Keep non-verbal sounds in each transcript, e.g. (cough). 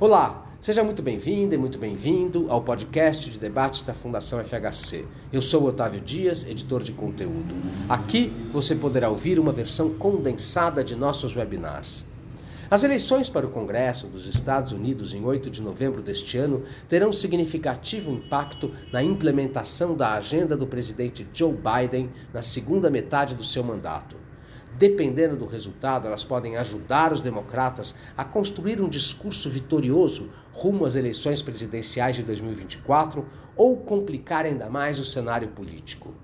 Olá, seja muito bem-vinda e muito bem-vindo ao podcast de debates da Fundação FHC. Eu sou Otávio Dias, editor de conteúdo. Aqui você poderá ouvir uma versão condensada de nossos webinars. As eleições para o Congresso dos Estados Unidos em 8 de novembro deste ano terão significativo impacto na implementação da agenda do presidente Joe Biden na segunda metade do seu mandato. Dependendo do resultado, elas podem ajudar os democratas a construir um discurso vitorioso rumo às eleições presidenciais de 2024 ou complicar ainda mais o cenário político.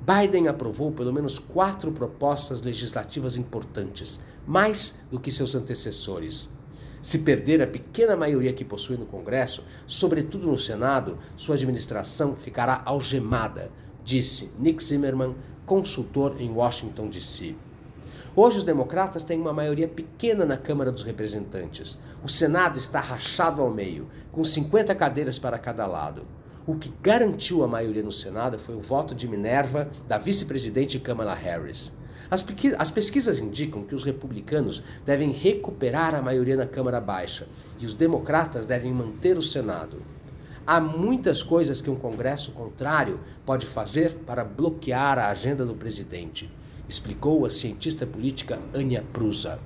Biden aprovou pelo menos quatro propostas legislativas importantes, mais do que seus antecessores. Se perder a pequena maioria que possui no Congresso, sobretudo no Senado, sua administração ficará algemada, disse Nick Zimmerman, consultor em Washington, D.C. Hoje os democratas têm uma maioria pequena na Câmara dos Representantes. O Senado está rachado ao meio, com 50 cadeiras para cada lado. O que garantiu a maioria no Senado foi o voto de Minerva da vice-presidente Kamala Harris. As, as, pesquisas indicam que os republicanos devem recuperar a maioria na Câmara Baixa e os democratas devem manter o Senado. Há muitas coisas que um Congresso contrário pode fazer para bloquear a agenda do presidente explicou a cientista política Ania Prusa.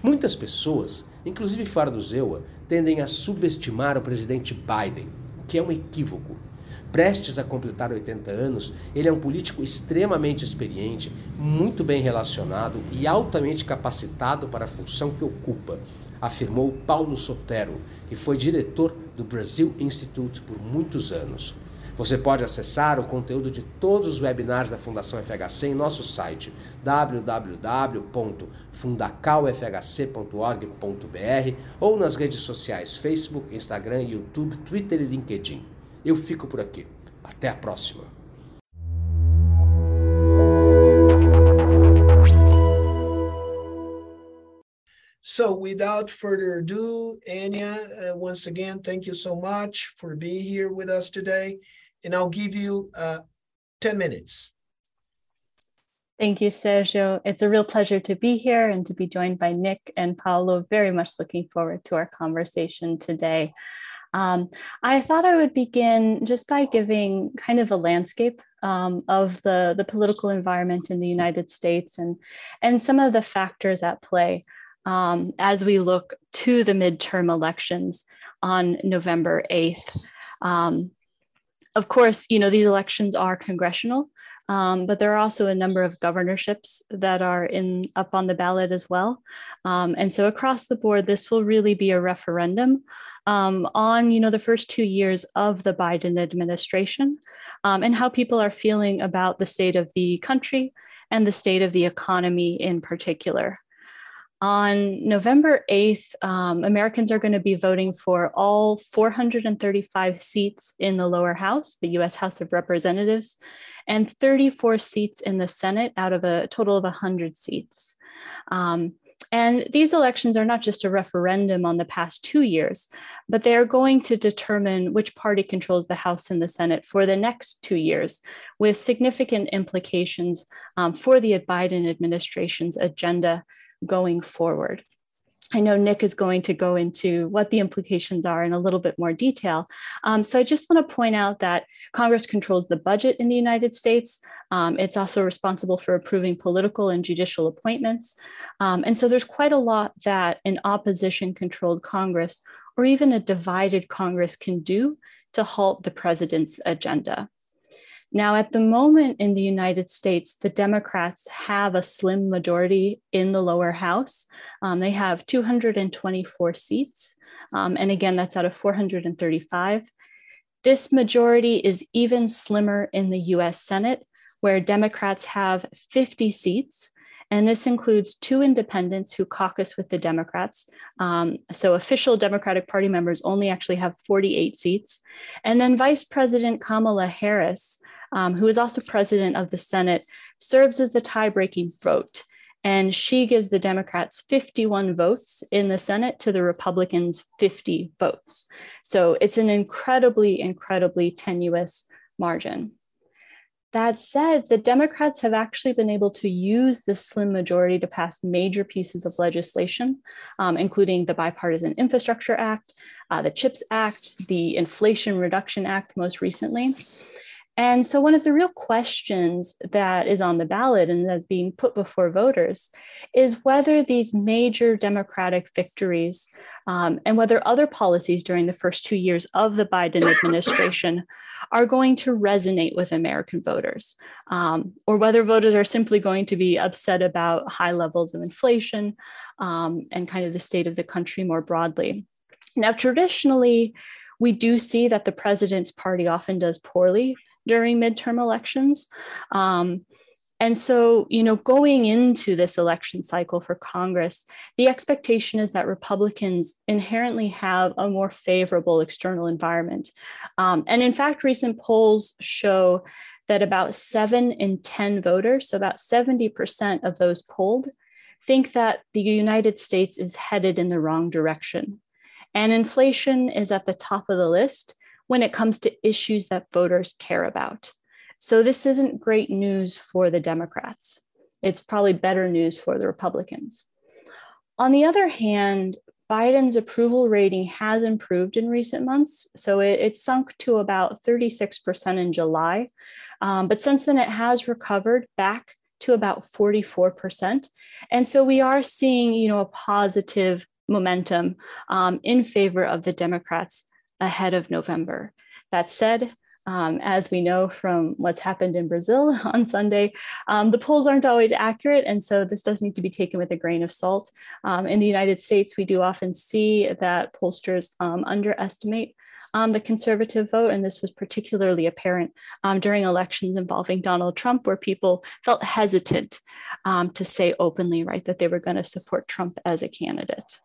Muitas pessoas, inclusive Fardo Zewa, tendem a subestimar o presidente Biden, o que é um equívoco. Prestes a completar 80 anos, ele é um político extremamente experiente, muito bem relacionado e altamente capacitado para a função que ocupa, afirmou Paulo Sotero, que foi diretor do Brasil Institute por muitos anos. Você pode acessar o conteúdo de todos os webinars da Fundação FHC em nosso site www.fundacalfhc.org.br ou nas redes sociais Facebook, Instagram, YouTube, Twitter e LinkedIn. Eu fico por aqui. Até a próxima! So without further ado, Anya, uh, once again, thank you so much for being here with us today. And I'll give you uh, 10 minutes. Thank you, Sergio. It's a real pleasure to be here and to be joined by Nick and Paulo. Very much looking forward to our conversation today. Um, I thought I would begin just by giving kind of a landscape um, of the, the political environment in the United States and, and some of the factors at play um, as we look to the midterm elections on November 8th. Of course, you know, these elections are congressional, um, but there are also a number of governorships that are in up on the ballot as well. Um, and so across the board, this will really be a referendum um, on, you know, the first two years of the Biden administration um, and how people are feeling about the state of the country and the state of the economy in particular. On November 8th, um, Americans are going to be voting for all 435 seats in the lower house, the US House of Representatives, and 34 seats in the Senate out of a total of 100 seats. Um, and these elections are not just a referendum on the past two years, but they are going to determine which party controls the House and the Senate for the next two years, with significant implications um, for the Biden administration's agenda going forward. I know Nick is going to go into what the implications are in a little bit more detail. Um, so I just want to point out that Congress controls the budget in the United States. Um, it's also responsible for approving political and judicial appointments. Um, and so there's quite a lot that an opposition controlled Congress or even a divided Congress can do to halt the president's agenda. Now, at the moment in the United States, the Democrats have a slim majority in the lower house. Um, they have 224 seats. Um, and again, that's out of 435. This majority is even slimmer in the US Senate, where Democrats have 50 seats. And this includes two independents who caucus with the Democrats. Um, so official Democratic Party members only actually have 48 seats. And then Vice President Kamala Harris, um, who is also president of the Senate, serves as the tie breaking vote. And she gives the Democrats 51 votes in the Senate to the Republicans 50 votes. So it's an incredibly, incredibly tenuous margin. That said, the Democrats have actually been able to use this slim majority to pass major pieces of legislation, um, including the Bipartisan Infrastructure Act, uh, the CHIPS Act, the Inflation Reduction Act most recently. And so, one of the real questions that is on the ballot and that's being put before voters is whether these major Democratic victories um, and whether other policies during the first two years of the Biden (coughs) administration are going to resonate with American voters, um, or whether voters are simply going to be upset about high levels of inflation um, and kind of the state of the country more broadly. Now, traditionally, we do see that the president's party often does poorly during midterm elections. Um, and so, you know, going into this election cycle for Congress, the expectation is that Republicans inherently have a more favorable external environment. Um, and in fact, recent polls show that about seven in 10 voters, so about 70% of those polled, think that the United States is headed in the wrong direction. And inflation is at the top of the list when it comes to issues that voters care about. So this isn't great news for the Democrats. It's probably better news for the Republicans. On the other hand, Biden's approval rating has improved in recent months. So it, it sunk to about 36% in July. Um, but since then, it has recovered back to about 44%. And so we are seeing, you know, a positive momentum um, in favor of the Democrats ahead of November. That said, um, as we know from what's happened in Brazil (laughs) on Sunday, um, the polls aren't always accurate, and so this does need to be taken with a grain of salt. Um, in the United States, we do often see that pollsters um, underestimate um, the conservative vote, and this was particularly apparent um, during elections involving Donald Trump, where people felt hesitant to say openly, right, that they were going to support Trump as a candidate.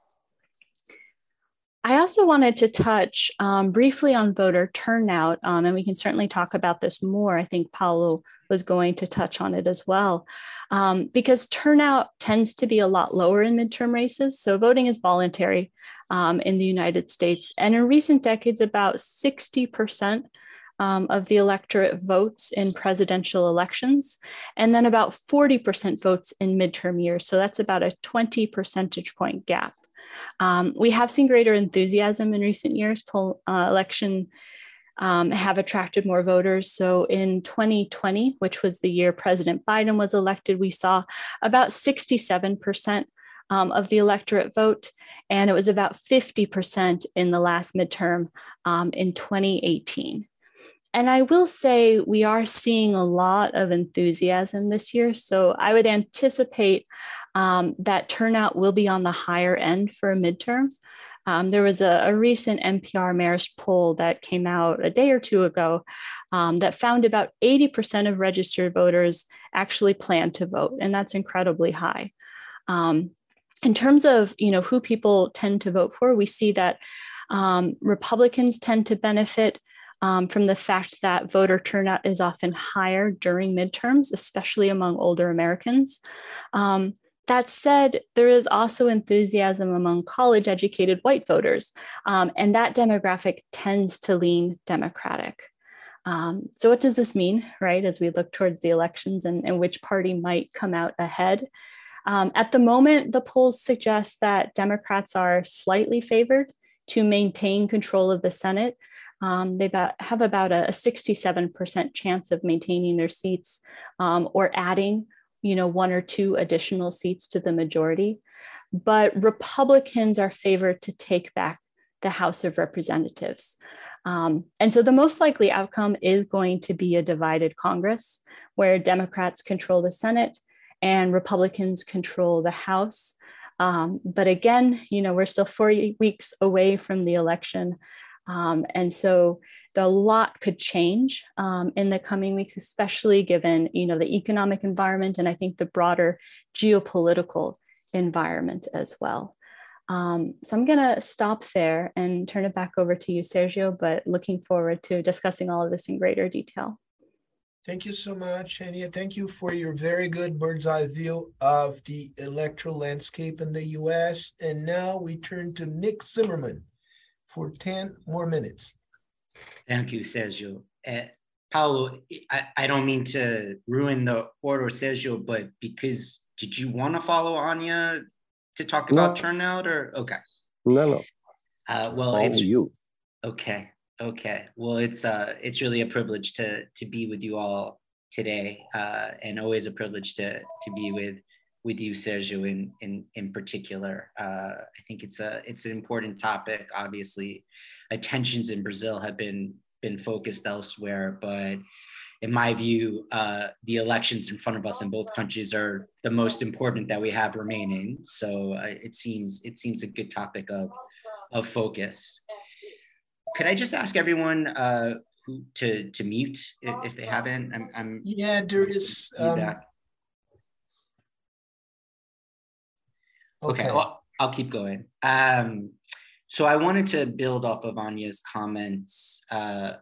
I also wanted to touch um, briefly on voter turnout, um, and we can certainly talk about this more. I think Paulo was going to touch on it as well, um, because turnout tends to be a lot lower in midterm races. So voting is voluntary um, in the United States, and in recent decades, about 60%. Um, of the electorate votes in presidential elections, and then about 40% votes in midterm years. So that's about a 20 percentage point gap. Um, we have seen greater enthusiasm in recent years. Poll, uh, election um, have attracted more voters. So in 2020, which was the year President Biden was elected, we saw about 67% um, of the electorate vote, and it was about 50% in the last midterm um, in 2018. And I will say we are seeing a lot of enthusiasm this year. So I would anticipate um, that turnout will be on the higher end for a midterm. Um, there was a, a, recent NPR Marist poll that came out a day or two ago um, that found about 80% of registered voters actually plan to vote, and that's incredibly high. Um, in terms of you know who people tend to vote for, we see that um, Republicans tend to benefit um, from the fact that voter turnout is often higher during midterms, especially among older Americans. That said, there is also enthusiasm among college educated white voters, um, and that demographic tends to lean Democratic. Um, so, what does this mean, right, as we look towards the elections and, and which party might come out ahead? Um, at the moment, the polls suggest that Democrats are slightly favored to maintain control of the Senate. Um, they have about a, a 67% chance of maintaining their seats um, or adding you know, one or two additional seats to the majority. But Republicans are favored to take back the House of Representatives. Um, and so the most likely outcome is going to be a divided Congress where Democrats control the Senate and Republicans control the House. Um, but again, you know, we're still four weeks away from the election. Um, and so the lot could change um, in the coming weeks, especially given you know the economic environment and I think the broader geopolitical environment as well. Um, so I'm going to stop there and turn it back over to you, Sergio, but looking forward to discussing all of this in greater detail. Thank you so much, Anya. Thank you for your very good bird's eye view of the electoral landscape in the US. And now we turn to Nick Zimmerman for 10 more minutes. Thank you, Sergio. Uh, Paulo, I, I don't mean to ruin the order, Sergio, but because did you want to follow Anya to talk about no. turnout or okay? No, no. Uh, well, follow it's you. Okay, okay. Well, it's uh, it's really a privilege to to be with you all today, uh, and always a privilege to to be with with you, Sergio, in in in particular. Uh, I think it's a it's an important topic. Obviously, attentions in Brazil have been been focused elsewhere, but in my view, uh, the elections in front of us in both countries are the most important that we have remaining. So uh, it seems it seems a good topic of of focus. Could I just ask everyone uh, who to to mute if, if they haven't? I'm, I'm yeah, there is. Um, okay, okay well, I'll keep going. Um, so I wanted to build off of Anya's comments uh,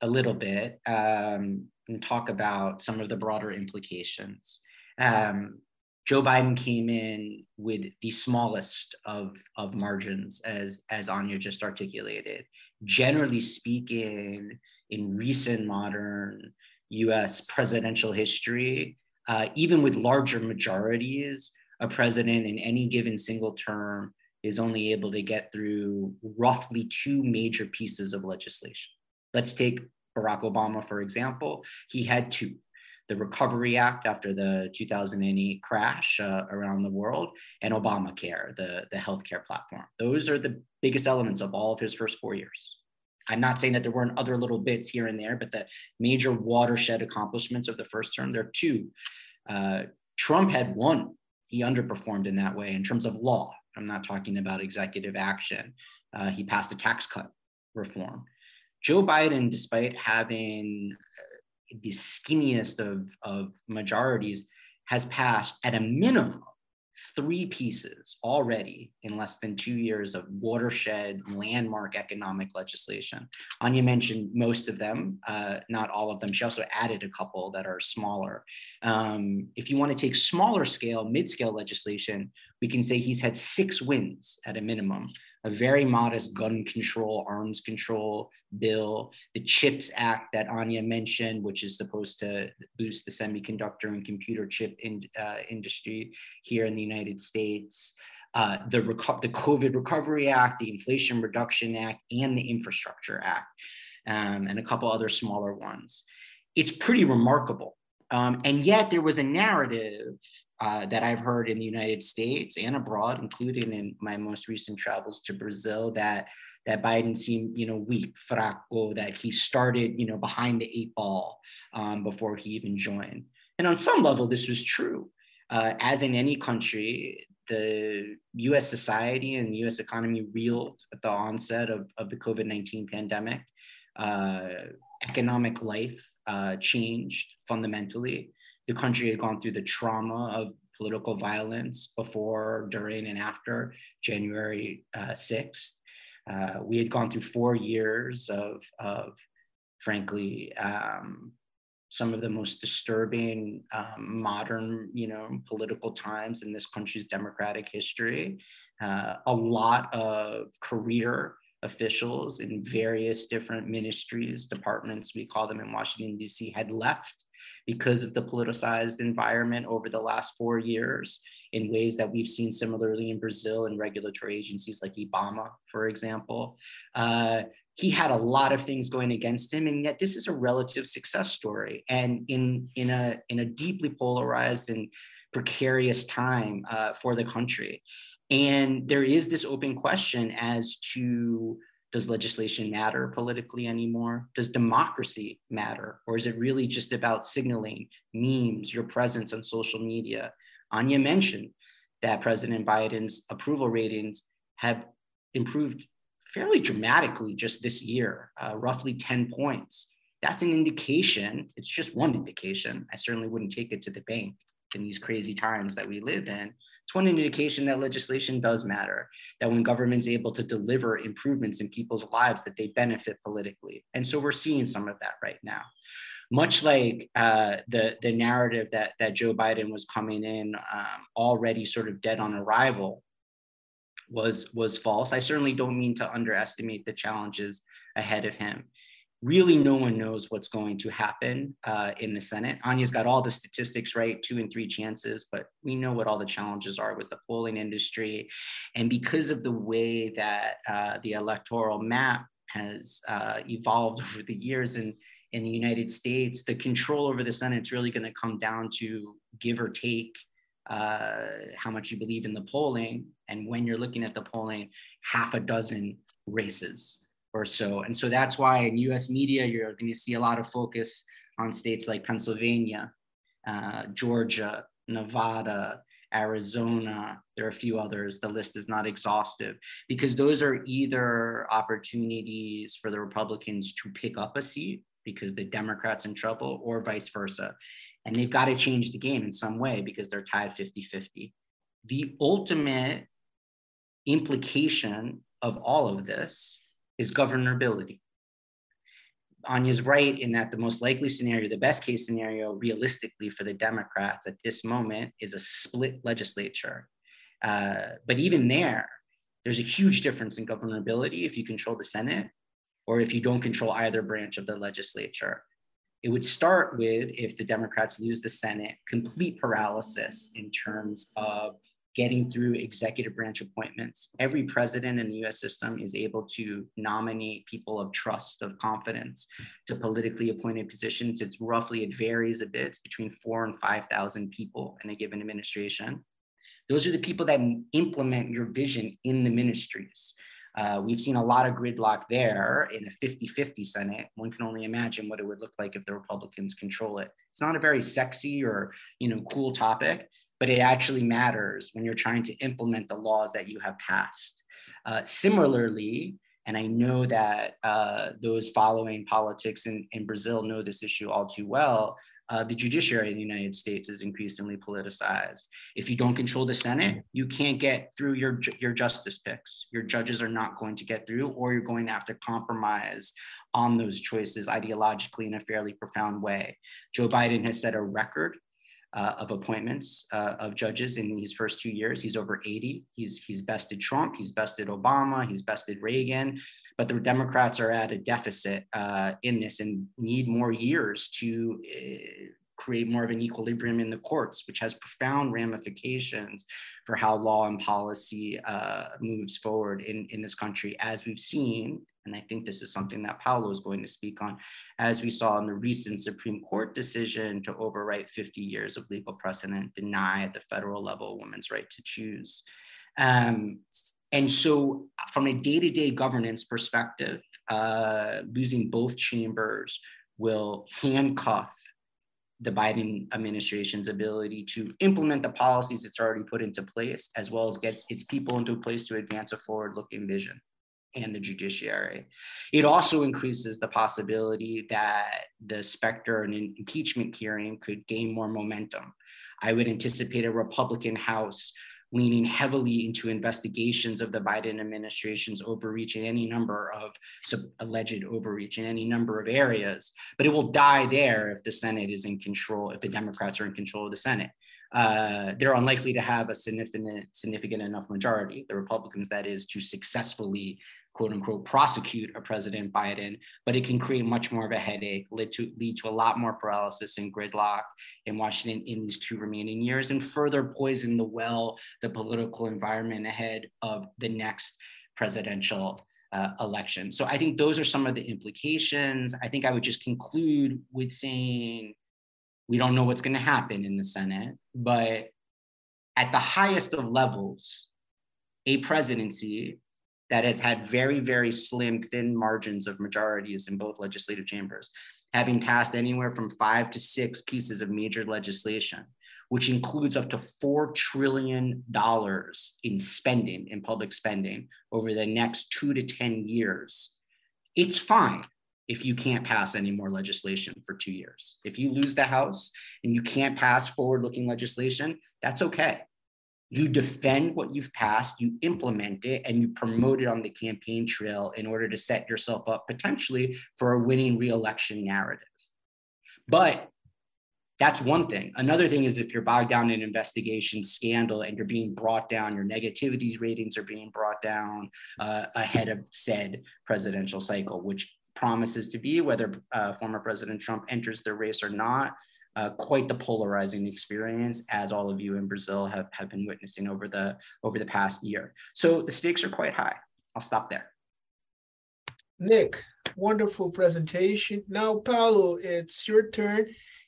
a, little bit um, and talk about some of the broader implications. Um, Joe Biden came in with the smallest of, of margins, as, as Anya just articulated. Generally speaking, in recent modern US presidential history, uh, even with larger majorities, a president in any given single term is only able to get through roughly two major pieces of legislation. Let's take Barack Obama, for example. He had two the Recovery Act after the 2008 crash uh, around the world, and Obamacare, the, the healthcare platform. Those are the biggest elements of all of his first four years. I'm not saying that there weren't other little bits here and there, but the major watershed accomplishments of the first term, there are two. Uh, Trump had one. He underperformed in that way in terms of law. I'm not talking about executive action. Uh, he passed a tax cut reform. Joe Biden, despite having uh, the skinniest of, of majorities, has passed at a minimum three pieces already in less than two years of watershed landmark economic legislation. Anya mentioned most of them, uh, not all of them. She also added a couple that are smaller. Um, if you want to take smaller scale, mid scale legislation, we can say he's had six wins at a minimum a very modest gun control, arms control bill, the CHIPS Act that Anya mentioned, which is supposed to boost the semiconductor and computer chip in, uh, industry here in the United States. Uh, the, the COVID Recovery Act, the Inflation Reduction Act, and the Infrastructure Act, um, and a couple other smaller ones. It's pretty remarkable. Um, and yet there was a narrative uh, that I've heard in the United States and abroad, including in my most recent travels to Brazil, that that Biden seemed, you know, weak, fraco, that he started, you know, behind the eight ball um, before he even joined. And on some level, this was true. Uh, as in any country, the US society and the US economy reeled at the onset of, of the COVID 19 pandemic. Uh, economic life uh, changed fundamentally the country had gone through the trauma of political violence before, during, and after January uh, 6th. Uh, we had gone through four years of, of frankly, um, some of the most disturbing um, modern, you know, political times in this country's democratic history. Uh, a lot of career officials in various different ministries, departments, we call them in Washington, D.C., had left because of the politicized environment over the last four years in ways that we've seen similarly in Brazil and regulatory agencies like IBAMA, for example. Uh, he had a lot of things going against him, and yet this is a relative success story. And in, in, a, in a deeply polarized and precarious time uh, for the country. And there is this open question as to does legislation matter politically anymore? Does democracy matter? Or is it really just about signaling, memes, your presence on social media? Anya mentioned that President Biden's approval ratings have improved fairly dramatically just this year, uh, roughly 10 points. That's an indication, it's just one indication. I certainly wouldn't take it to the bank in these crazy times that we live in, it's one indication that legislation does matter, that when government's able to deliver improvements in people's lives, that they benefit politically. And so we're seeing some of that right now. Much like uh, the, the narrative that, that Joe Biden was coming in um, already sort of dead on arrival was, was false. I certainly don't mean to underestimate the challenges ahead of him. Really no one knows what's going to happen uh, in the Senate. Anya's got all the statistics right, two and three chances, but we know what all the challenges are with the polling industry. And because of the way that uh, the electoral map has uh, evolved (laughs) over the years in, in the United States, the control over the Senate is really going to come down to give or take uh, how much you believe in the polling. And when you're looking at the polling, half a dozen races or so. And so that's why in US media, you're going to see a lot of focus on states like Pennsylvania, uh, Georgia, Nevada, Arizona. There are a few others. The list is not exhaustive because those are either opportunities for the Republicans to pick up a seat because the Democrats in trouble or vice versa. And they've got to change the game in some way because they're tied 50 50. The ultimate implication of all of this is governability. Anya's right in that the most likely scenario, the best case scenario, realistically for the Democrats at this moment, is a split legislature. Uh, but even there, there's a huge difference in governability if you control the Senate or if you don't control either branch of the legislature. It would start with if the Democrats lose the Senate, complete paralysis in terms of getting through executive branch appointments. Every president in the US system is able to nominate people of trust, of confidence to politically appointed positions. It's roughly, it varies a bit, between four and 5,000 people in a given administration. Those are the people that implement your vision in the ministries. Uh, we've seen a lot of gridlock there in a 50 50 Senate. One can only imagine what it would look like if the Republicans control it. It's not a very sexy or you know cool topic, but it actually matters when you're trying to implement the laws that you have passed. Uh, similarly, and I know that uh, those following politics in, in Brazil know this issue all too well. Uh, the judiciary in the United States is increasingly politicized. If you don't control the Senate, you can't get through your, your justice picks. Your judges are not going to get through, or you're going to have to compromise on those choices ideologically in a fairly profound way. Joe Biden has set a record uh, of appointments uh, of judges in his first two years. He's over 80. He's he's bested Trump. He's bested Obama. He's bested Reagan. But the Democrats are at a deficit uh, in this and need more years to uh, create more of an equilibrium in the courts, which has profound ramifications for how law and policy uh, moves forward in, in this country, as we've seen and I think this is something that Paulo is going to speak on, as we saw in the recent Supreme Court decision to overwrite 50 years of legal precedent, deny at the federal level women's right to choose. Um, and so, from a day to day governance perspective, uh, losing both chambers will handcuff the Biden administration's ability to implement the policies it's already put into place, as well as get its people into a place to advance a forward looking vision and the judiciary. It also increases the possibility that the specter of an impeachment hearing could gain more momentum. I would anticipate a Republican House leaning heavily into investigations of the Biden administration's overreach in any number of alleged overreach in any number of areas. But it will die there if the Senate is in control, if the Democrats are in control of the Senate. Uh, they're unlikely to have a significant, significant enough majority, the Republicans, that is, to successfully quote unquote prosecute a President Biden, but it can create much more of a headache, lead to lead to a lot more paralysis and gridlock in Washington in these two remaining years, and further poison the well, the political environment ahead of the next presidential uh, election. So I think those are some of the implications. I think I would just conclude with saying we don't know what's going to happen in the Senate, but at the highest of levels, a presidency that has had very, very slim, thin margins of majorities in both legislative chambers, having passed anywhere from five to six pieces of major legislation, which includes up to $4 trillion in spending, in public spending over the next two to 10 years. It's fine if you can't pass any more legislation for two years. If you lose the House and you can't pass forward looking legislation, that's okay you defend what you've passed, you implement it, and you promote it on the campaign trail in order to set yourself up potentially for a winning reelection narrative. But that's one thing. Another thing is if you're bogged down in investigation scandal and you're being brought down, your negativity ratings are being brought down uh, ahead of said presidential cycle, which promises to be, whether uh, former President Trump enters the race or not. Uh, quite the polarizing experience, as all of you in Brazil have, have been witnessing over the over the past year. So the stakes are quite high. I'll stop there. Nick, wonderful presentation. Now, Paulo, it's your turn.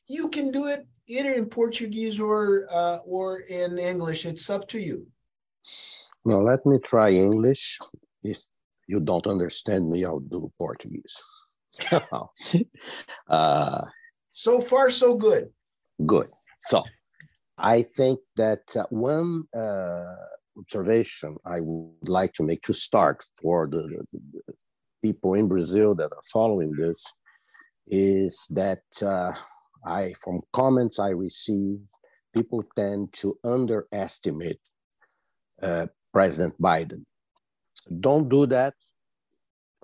You can do it either in Portuguese or uh, or in English. It's up to you. Now, let me try English. If you don't understand me, I'll do Portuguese. (laughs) uh, so far, so good. Good. So, I think that uh, one uh, observation I would like to make to start for the, the, the, people in Brazil that are following this is that uh, I, from comments I receive, people tend to underestimate uh, President Biden. Don't do that.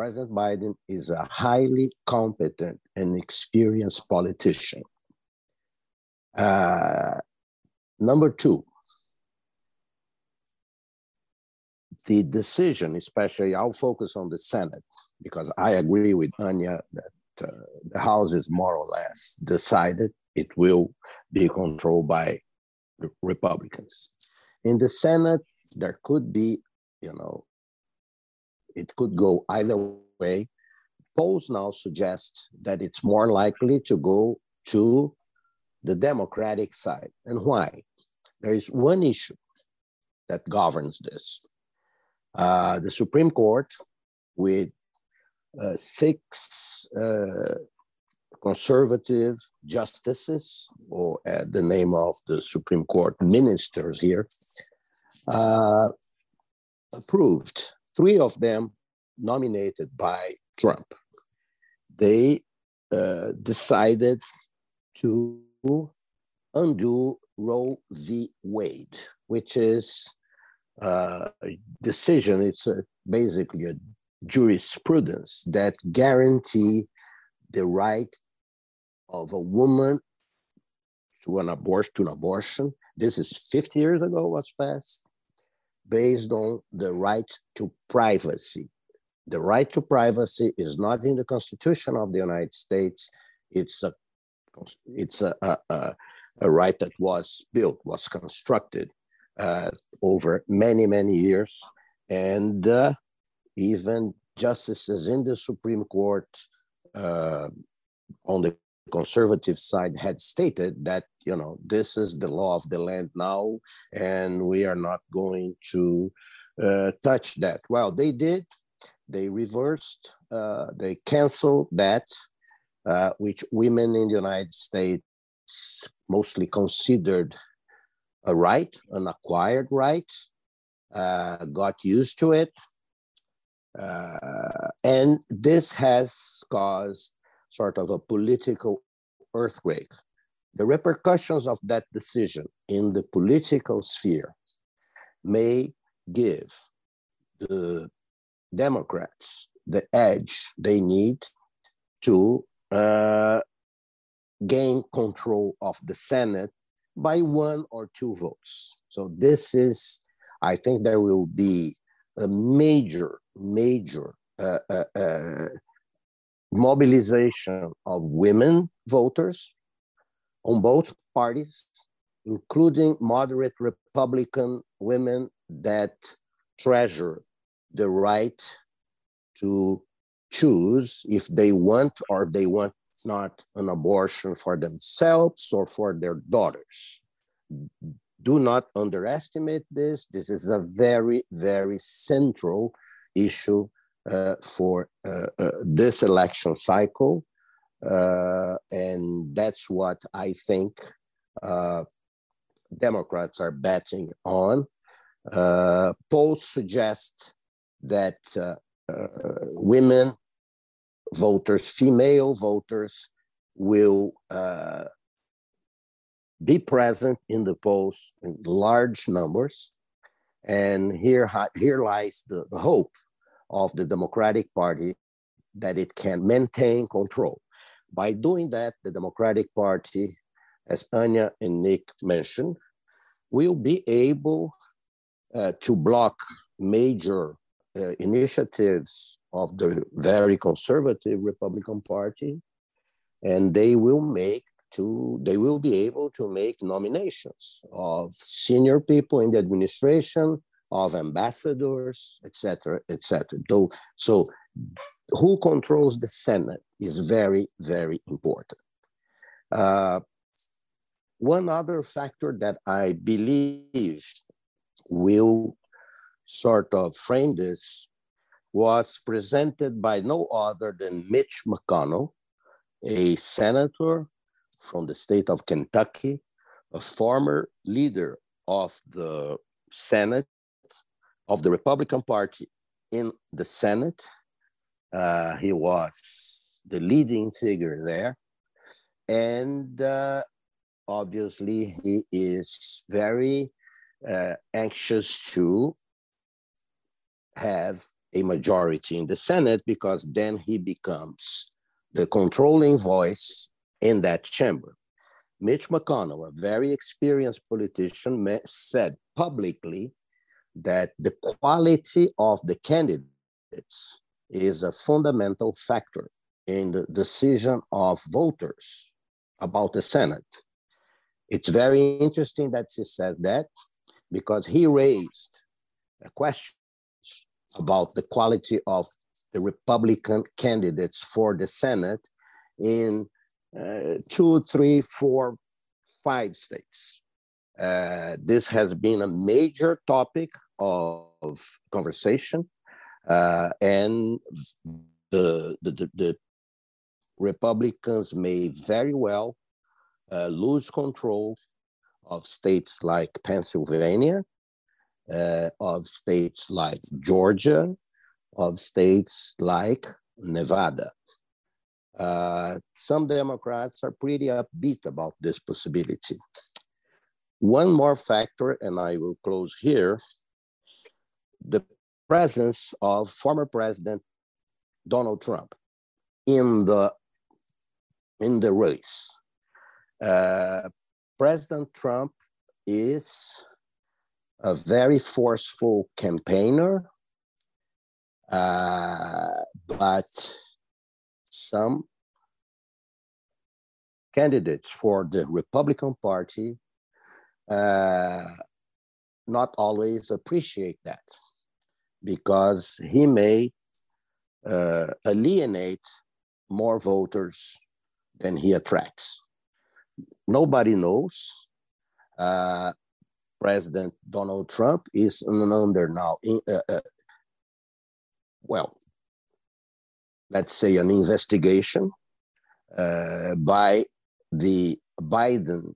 President Biden is a highly competent and experienced politician. Uh, number two, the decision, especially, I'll focus on the Senate because I agree with Anya that uh, the House is more or less decided it will be controlled by the Republicans. In the Senate, there could be, you know, it could go either way. Polls now suggest that it's more likely to go to the Democratic side. And why? There is one issue that governs this. Uh, the Supreme Court, with uh, six uh, conservative justices, or uh, the name of the Supreme Court ministers here, uh, approved. Three of them nominated by Trump. They uh, decided to undo Roe v. Wade, which is uh, a decision. It's a, basically a jurisprudence that guarantee the right of a woman to an abortion to an abortion. This is 50 years ago was passed based on the right to privacy. The right to privacy is not in the Constitution of the United States. It's a it's a, a, a, right that was built, was constructed uh, over many, many years. And uh, even justices in the Supreme Court uh, on the conservative side had stated that you know this is the law of the land now and we are not going to uh, touch that. Well they did. They reversed uh, they canceled that uh, which women in the united states mostly considered a right an acquired right uh, got used to it. Uh, and this has caused sort of a political earthquake. The repercussions of that decision in the political sphere may give the Democrats the edge they need to uh, gain control of the Senate by one or two votes. So, this is, I think, there will be a major, major uh, uh, uh mobilization of women voters on both parties, including moderate Republican women that treasure the right to choose if they want or they want not an abortion for themselves or for their daughters. Do not underestimate this. This is a very, very central issue for uh, uh, this election cycle. and that's what I think Democrats are betting on. polls suggest that women voters, female voters, will uh, be present in the polls in large numbers. And here, here lies the, the hope of the Democratic Party that it can maintain control. By doing that, the Democratic Party, as Anya and Nick mentioned, will be able uh, to block major uh, initiatives of the very conservative Republican Party, and they will make to they will be able to make nominations of senior people in the administration, of ambassadors, etc., etc. So, who controls the Senate is very, very important. Uh, one other factor that I believe will sort of frame this was presented by no other than Mitch McConnell, a senator from the state of Kentucky, a former leader of the Senate, of the Republican Party in the Senate. Uh, he was the leading figure there. And uh, obviously, he is very uh, anxious to have a majority in the Senate because then he becomes the controlling voice in that chamber. Mitch McConnell, a very experienced politician, said publicly that the quality of the candidates is a fundamental factor in the decision of voters about the Senate. It's very interesting that she says that because he raised a question about the quality of the Republican candidates for the Senate in uh, two, three, four, five states. Uh, this has been a major topic of, conversation, uh, and the, the, the, Republicans may very well uh, lose control of states like Pennsylvania, uh, of states like Georgia, of states like Nevada. Uh, some Democrats are pretty upbeat about this possibility. One more factor, and I will close here the presence of former President Donald Trump in the, in the race. Uh, President Trump is a very forceful campaigner, uh, but some candidates for the Republican Party uh, not always appreciate that because he may uh, alienate more voters than he attracts. Nobody knows. Uh, President Donald Trump is under now, in, uh, uh, well, let's say, an investigation uh, by the Biden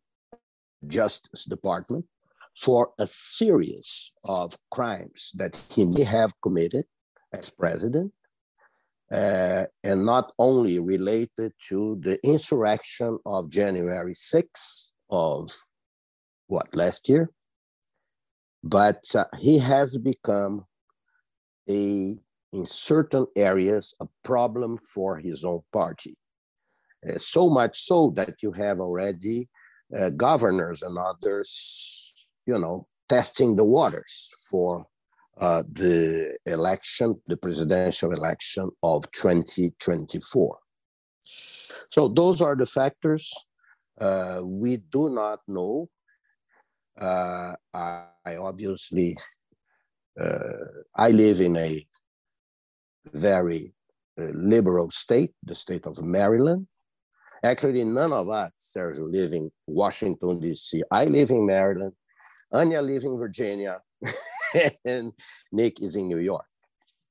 Justice Department for a series of crimes that he may have committed as president, uh, and not only related to the insurrection of January 6th of what last year, but uh, he has become a in certain areas a problem for his own party. Uh, so much so that you have already uh, governors and others, you know, testing the waters for uh, the election, the presidential election of 2024. So those are the factors. Uh, we do not know. Uh, I, I, obviously, uh, I live in a very liberal state, the state of Maryland. Actually, none of us, Sergio, live in Washington, D.C. I live in Maryland. Anya lives in Virginia. (laughs) and Nick is in New York.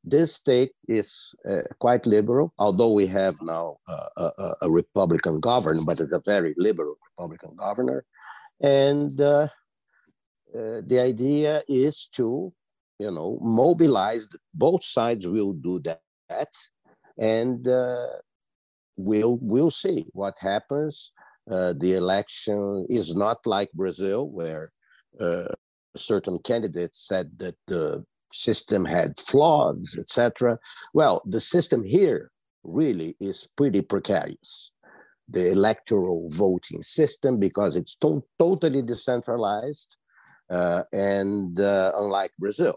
This state is uh, quite liberal, although we have now uh, a, a, Republican governor, but it's a very liberal Republican governor. And uh, uh the idea is to you know, mobilize. Both sides will do that, and uh, we'll we'll see what happens. Uh, the election is not like Brazil, where uh, certain candidates said that the system had flaws, etc. Well, the system here really is pretty precarious. The electoral voting system, because it's to- totally decentralized, uh, and uh, unlike Brazil.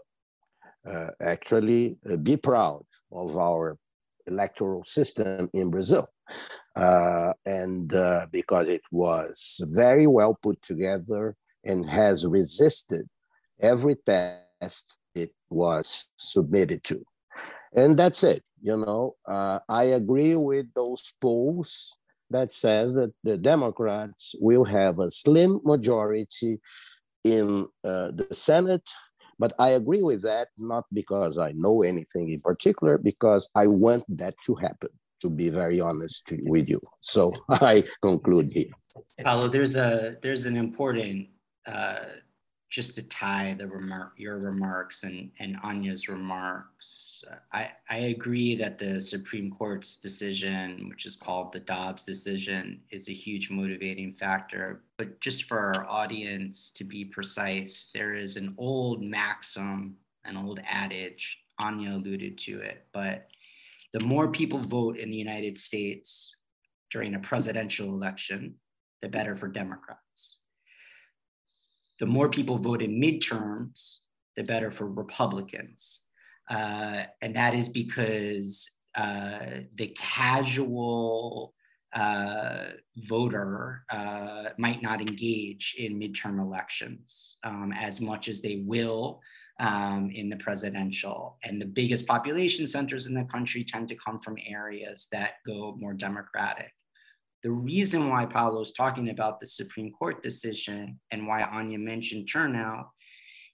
uh, actually uh, be proud of our electoral system in Brazil. Uh, and uh, because it was very well put together and has resisted every test it was submitted to. And that's it. You know, uh, I agree with those polls that says that the Democrats will have a slim majority in uh, the Senate. But I agree with that, not because I know anything in particular, because I want that to happen, to be very honest with you. So (laughs) I conclude here. Paulo, there's a there's an important uh, just to tie the remark, your remarks and, and Anya's remarks, I, I agree that the Supreme Court's decision, which is called the Dobbs decision, is a huge motivating factor. But just for our audience to be precise, there is an old maxim, an old adage, Anya alluded to it, but the more people vote in the United States during a presidential election, the better for Democrats the more people vote in midterms, the better for Republicans. Uh, and that is because uh, the casual uh, voter uh, might not engage in midterm elections um, as much as they will um, in the presidential. And the biggest population centers in the country tend to come from areas that go more Democratic. The reason why Paulo is talking about the Supreme Court decision and why Anya mentioned turnout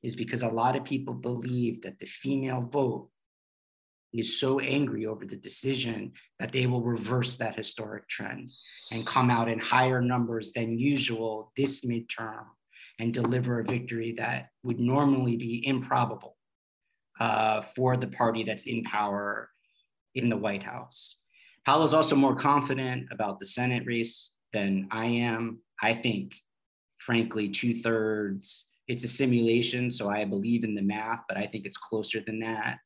is because a lot of people believe that the female vote is so angry over the decision that they will reverse that historic trend and come out in higher numbers than usual this midterm and deliver a victory that would normally be improbable uh, for the party that's in power in the White House. Paulo's also more confident about the Senate race than I am. I think, frankly, two thirds. It's a simulation, so I believe in the math, but I think it's closer than that.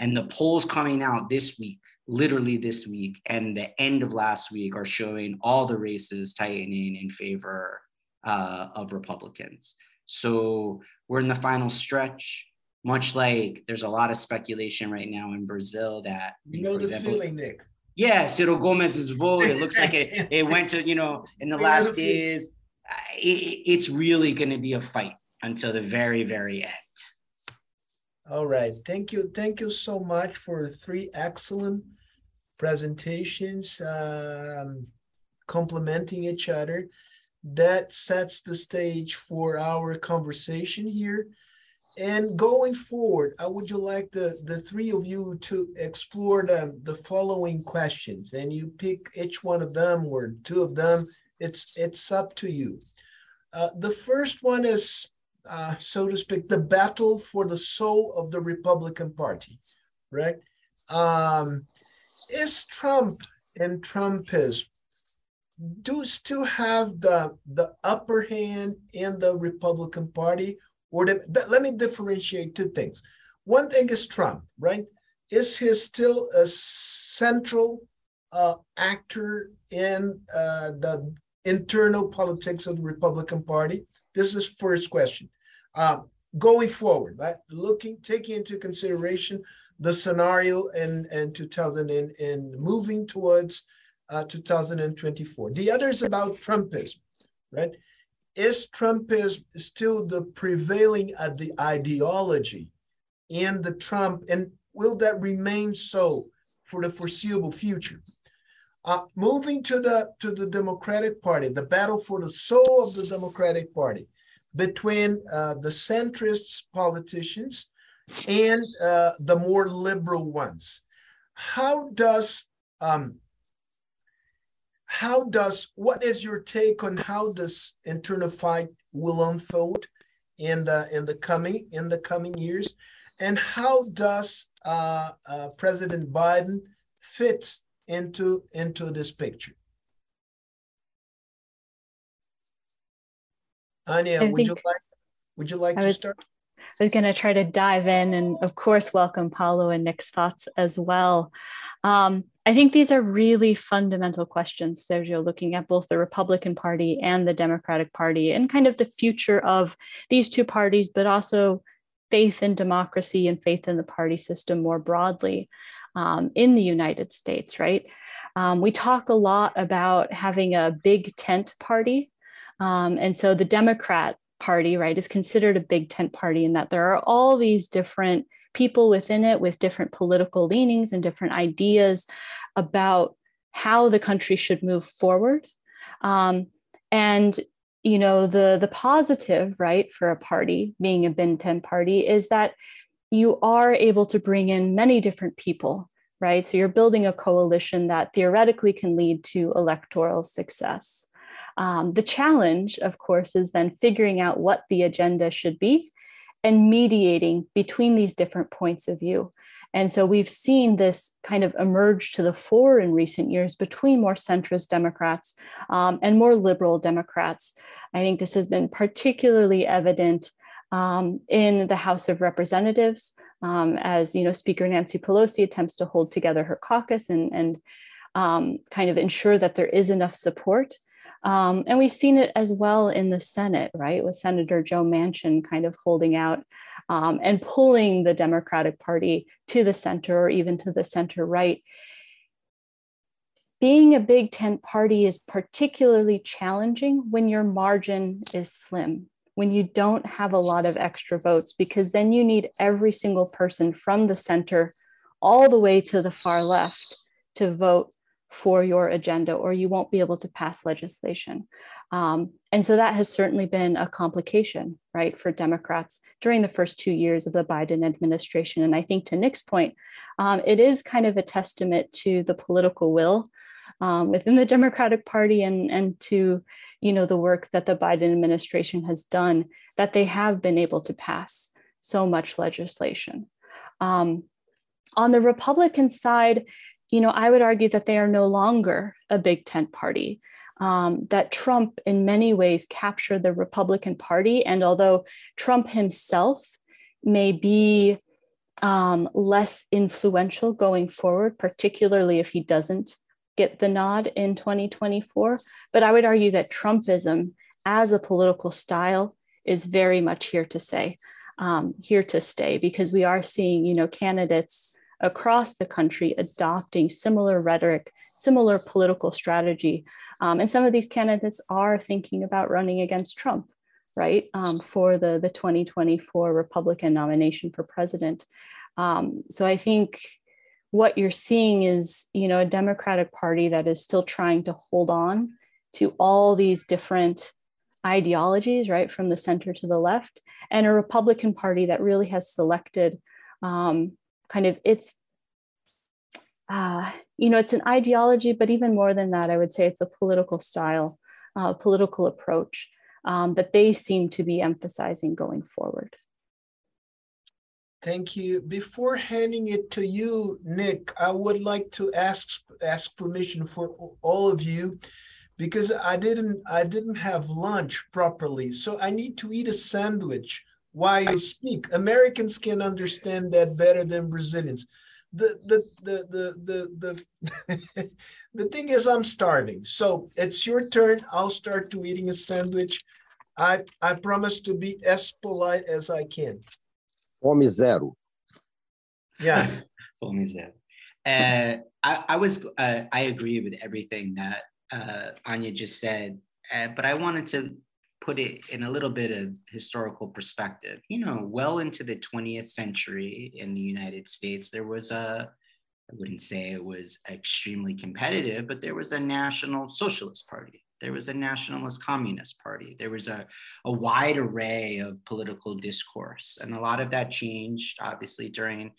And the polls coming out this week, literally this week, and the end of last week are showing all the races tightening in favor uh, of Republicans. So we're in the final stretch. Much like there's a lot of speculation right now in Brazil that you know the feeling, Nick yeah, Ciro Gomes's vote. It looks like it, (laughs) it went to, you know, in the last days. It, it's really going to be a fight until the very, very end. All right. Thank you. Thank you so much for three excellent presentations, um, complementing each other. That sets the stage for our conversation here. And going forward, I would you like the, the three of you to explore the, the following questions and you pick each one of them or two of them. It's, it's up to you. Uh, the first one is, uh, so to speak, the battle for the soul of the Republican Party, right? Um, is Trump and Trumpism do still have the, the upper hand in the Republican Party or the, let me differentiate two things. One thing is Trump, right? Is he still a central uh, actor in uh, the internal politics of the Republican Party? This is first question. Um, going forward, right? Looking, taking into consideration the scenario in, in 2000 and, and moving towards uh, 2024. The other is about Trumpism, right? Is Trumpism still the prevailing the ideology in the Trump, and will that remain so for the foreseeable future? Uh, moving to the to the Democratic Party, the battle for the soul of the Democratic Party between uh, the centrist politicians and uh, the more liberal ones. How does um, how does what is your take on how this internal fight will unfold in the in the coming in the coming years? And how does uh, uh, president biden fit into into this picture? Anya I would you like would you like to start? I was going to try to dive in and, of course, welcome Paulo and Nick's thoughts as well. Um, I think these are really fundamental questions, Sergio, looking at both the Republican Party and the Democratic Party and kind of the future of these two parties, but also faith in democracy and faith in the party system more broadly um, in the United States, right? Um, we talk a lot about having a big tent party. Um, and so the Democrat Party, right, is considered a big tent party in that there are all these different people within it with different political leanings and different ideas about how the country should move forward. Um, and you know the the positive right for a party being a big tent party is that you are able to bring in many different people right so you're building a coalition that theoretically can lead to electoral success um, the challenge of course is then figuring out what the agenda should be and mediating between these different points of view and so we've seen this kind of emerge to the fore in recent years between more centrist Democrats um, and more liberal Democrats. I think this has been particularly evident um, in the House of Representatives, um, as you know, Speaker Nancy Pelosi attempts to hold together her caucus and, and um, kind of ensure that there is enough support. Um, and we've seen it as well in the Senate, right, with Senator Joe Manchin kind of holding out um, and pulling the Democratic Party to the center or even to the center right. Being a big tent party is particularly challenging when your margin is slim, when you don't have a lot of extra votes, because then you need every single person from the center all the way to the far left to vote for your agenda, or you won't be able to pass legislation. Um, and so that has certainly been a complication, right, for Democrats during the first two years of the Biden administration. And I think to Nick's point, um, it is kind of a testament to the political will um, within the Democratic Party and, and to, you know, the work that the Biden administration has done that they have been able to pass so much legislation. Um, on the Republican side, you know, I would argue that they are no longer a big tent party um, that Trump, in many ways, captured the Republican Party. And although Trump himself may be um, less influential going forward, particularly if he doesn't get the nod in 2024, but I would argue that Trumpism as a political style is very much here to say, um, here to stay, because we are seeing, you know, candidates across the country adopting similar rhetoric, similar political strategy. Um, and some of these candidates are thinking about running against Trump, right, um, for the, the 2024 Republican nomination for president. Um, so I think what you're seeing is, you know, a Democratic Party that is still trying to hold on to all these different ideologies, right, from the center to the left, and a Republican Party that really has selected um, kind of it's uh, you know it's an ideology but even more than that i would say it's a political style uh, political approach um, that they seem to be emphasizing going forward Thank you. Before handing it to you, Nick, I would like to ask ask permission for all of you because I didn't I didn't have lunch properly. So I need to eat a sandwich why you speak. Americans can understand that better than Brazilians. The the the the the the, (laughs) the thing is I'm starving. So it's your turn. I'll start to eating a sandwich. I I promise to be as polite as I can. Fome zero. Yeah. (laughs) Fome zero. Uh, I, I was uh, I agree with everything that uh, Anya just said, uh, but I wanted to put it in a little bit of historical perspective, you know, well into the 20th century in the United States, there was a, I wouldn't say it was extremely competitive, but there was a National Socialist Party. There was a Nationalist Communist Party. There was a, a wide array of political discourse. And a lot of that changed, obviously, during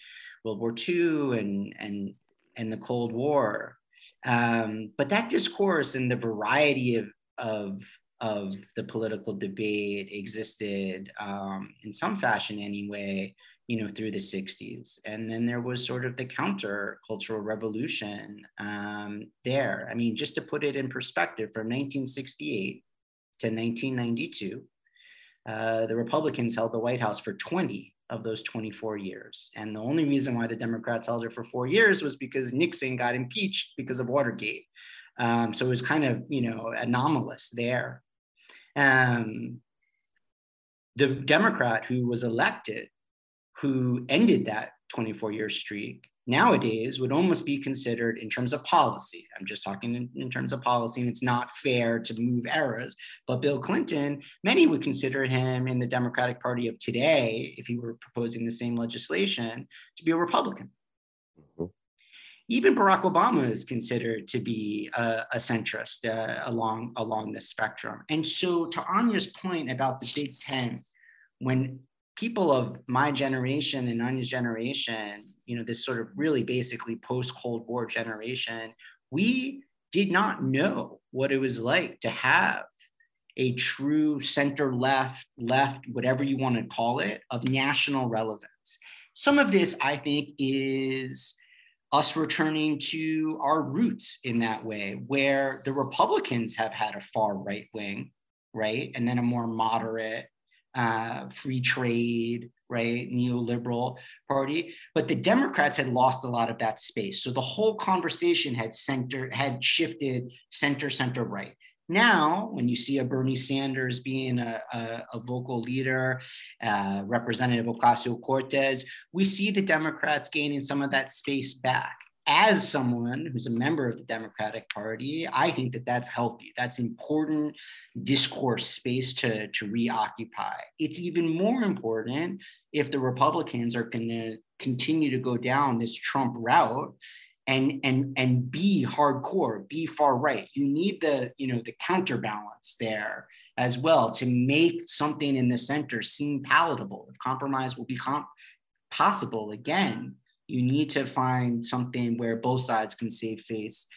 World War II and, and, and the Cold War. Um, but that discourse and the variety of, of of the political debate existed um, in some fashion anyway you know through the 60s and then there was sort of the counter cultural revolution um, there. I mean just to put it in perspective from 1968 to 1992 uh, the republicans held the white house for 20 of those 24 years. And the only reason why the democrats held it for four years was because nixon got impeached because of watergate. Um, so it was kind of you know anomalous there um, the Democrat who was elected who ended that 24 year streak nowadays would almost be considered in terms of policy. I'm just talking in, in, terms of policy, and it's not fair to move eras. But Bill Clinton, many would consider him in the Democratic Party of today, if he were proposing the same legislation, to be a Republican. Even Barack Obama is considered to be a, a centrist uh, along along this spectrum. And so, to Anya's point about the big tent, when people of my generation and Anya's generation, you know, this sort of really basically post Cold War generation, we did not know what it was like to have a true center left, left, whatever you want to call it, of national relevance. Some of this, I think, is us returning to our roots in that way, where the Republicans have had a far right wing, right? And then a more moderate uh, free trade, right, neoliberal party. But the Democrats had lost a lot of that space. So the whole conversation had center had shifted center center right. Now, when you see a Bernie Sanders being a, a, a vocal leader, uh, Representative Ocasio Cortez, we see the Democrats gaining some of that space back as someone who's a member of the Democratic Party, I think that that's healthy. That's important discourse space to, to reoccupy. It's even more important if the Republicans are going to continue to go down this Trump route and and and be hardcore be far right you need the you know the counterbalance there as well to make something in the center seem palatable if compromise will become possible again you need to find something where both sides can save face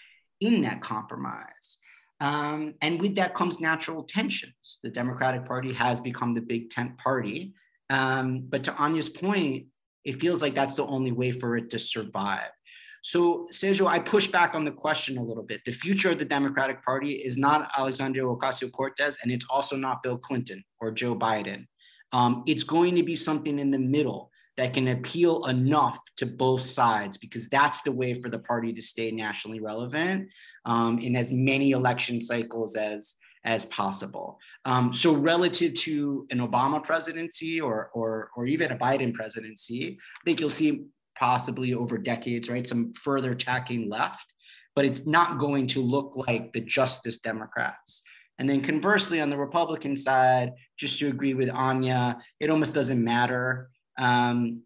in that compromise. Um, and with that comes natural tensions. The Democratic Party has become the big tent party. Um, but to Anya's point, it feels like that's the only way for it to survive. So, Sergio, I push back on the question a little bit. The future of the Democratic Party is not Alexandria Ocasio Cortez, and it's also not Bill Clinton or Joe Biden. Um, it's going to be something in the middle that can appeal enough to both sides because that's the way for the party to stay nationally relevant um, in as many election cycles as as possible. Um, so relative to an Obama presidency or, or, or even a Biden presidency, I think you'll see possibly over decades, right, some further tacking left, but it's not going to look like the Justice Democrats. And then conversely, on the Republican side, just to agree with Anya, it almost doesn't matter um,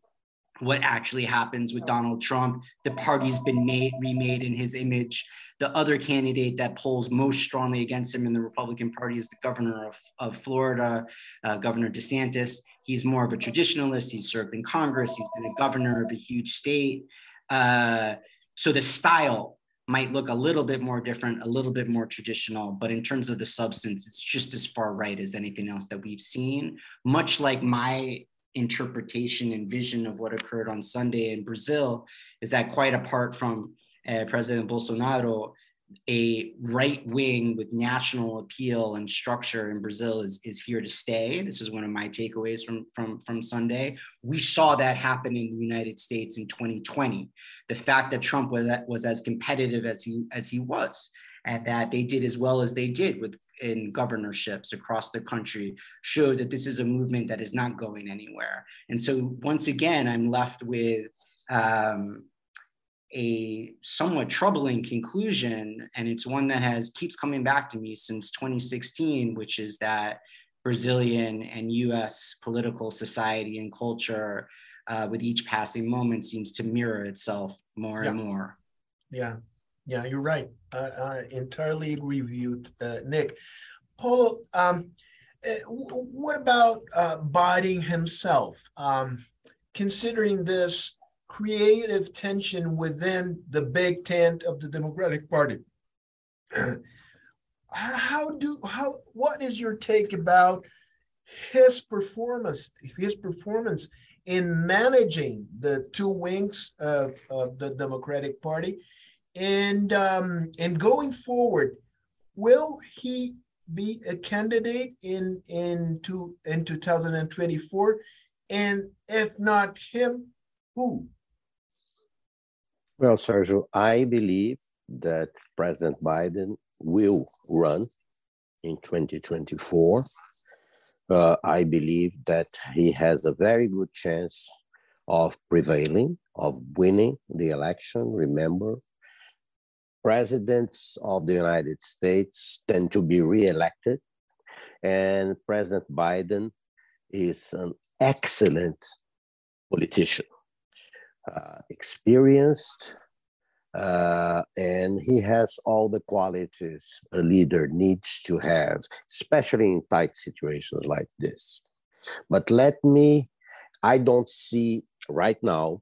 what actually happens with Donald Trump. The party's been made remade in his image. The other candidate that polls most strongly against him in the Republican Party is the governor of, of Florida, uh, Governor DeSantis. He's more of a traditionalist. He's served in Congress. He's been a governor of a huge state. Uh, so the style might look a little bit more different, a little bit more traditional, but in terms of the substance, it's just as far right as anything else that we've seen. Much like my interpretation and vision of what occurred on Sunday in Brazil is that quite apart from uh, President Bolsonaro, a right wing with national appeal and structure in Brazil is, is here to stay. This is one of my takeaways from, from, from Sunday. We saw that happen in the United States in 2020. The fact that Trump was, was as competitive as he, as he was, and that they did as well as they did with in governorships across the country show that this is a movement that is not going anywhere. And so once again, I'm left with um, a somewhat troubling conclusion, and it's one that has keeps coming back to me since 2016, which is that Brazilian and U.S. political society and culture, uh, with each passing moment, seems to mirror itself more yeah. and more. Yeah, yeah, you're right. I, I entirely agree with you, uh, Nick. Paulo, um, eh, what about uh, Biden himself? Um, considering this creative tension within the big tent of the Democratic Party, (clears throat) how do how what is your take about his performance? His performance in managing the two wings of, of the Democratic Party and um, and going forward, will he be a candidate in in to in 2024? And if not him, who? Well, Sergio, I believe that President Biden will run in 2024. Uh, I believe that he has a very good chance of prevailing, of winning the election. Remember, presidents of the United States tend to be reelected, and President Biden is an excellent politician, uh, experienced, uh, and he has all the qualities a leader needs to have, especially in tight situations like this. But let me, I don't see right now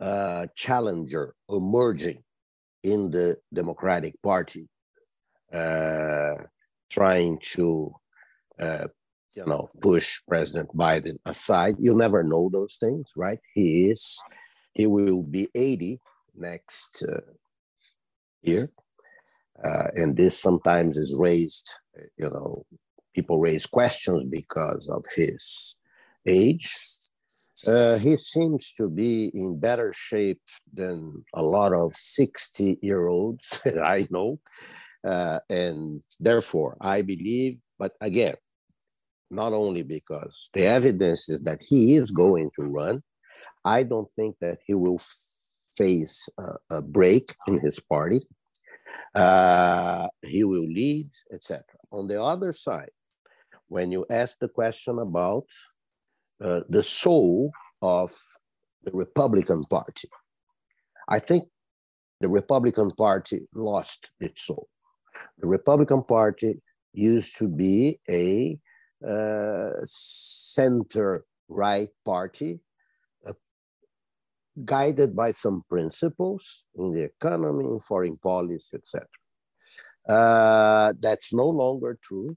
a challenger emerging in the Democratic Party uh, trying to, uh, you know, push President Biden aside. You'll never know those things, right? He is, he will be 80 next uh, year. Uh, and this sometimes is raised, you know, people raise questions because of his age. Uh, he seems to be in better shape than a lot of 60 year olds (laughs) that I know. Uh, and therefore, I believe, but again, not only because the evidence is that he is going to run, I don't think that he will face a, a break in his party. Uh, he will lead, etc. On the other side, when you ask the question about uh, the soul of the Republican Party, I think the Republican Party lost its soul. The Republican Party used to be a uh, center right party guided by some principles in the economy, in foreign policy, etc. Uh, that's no longer true.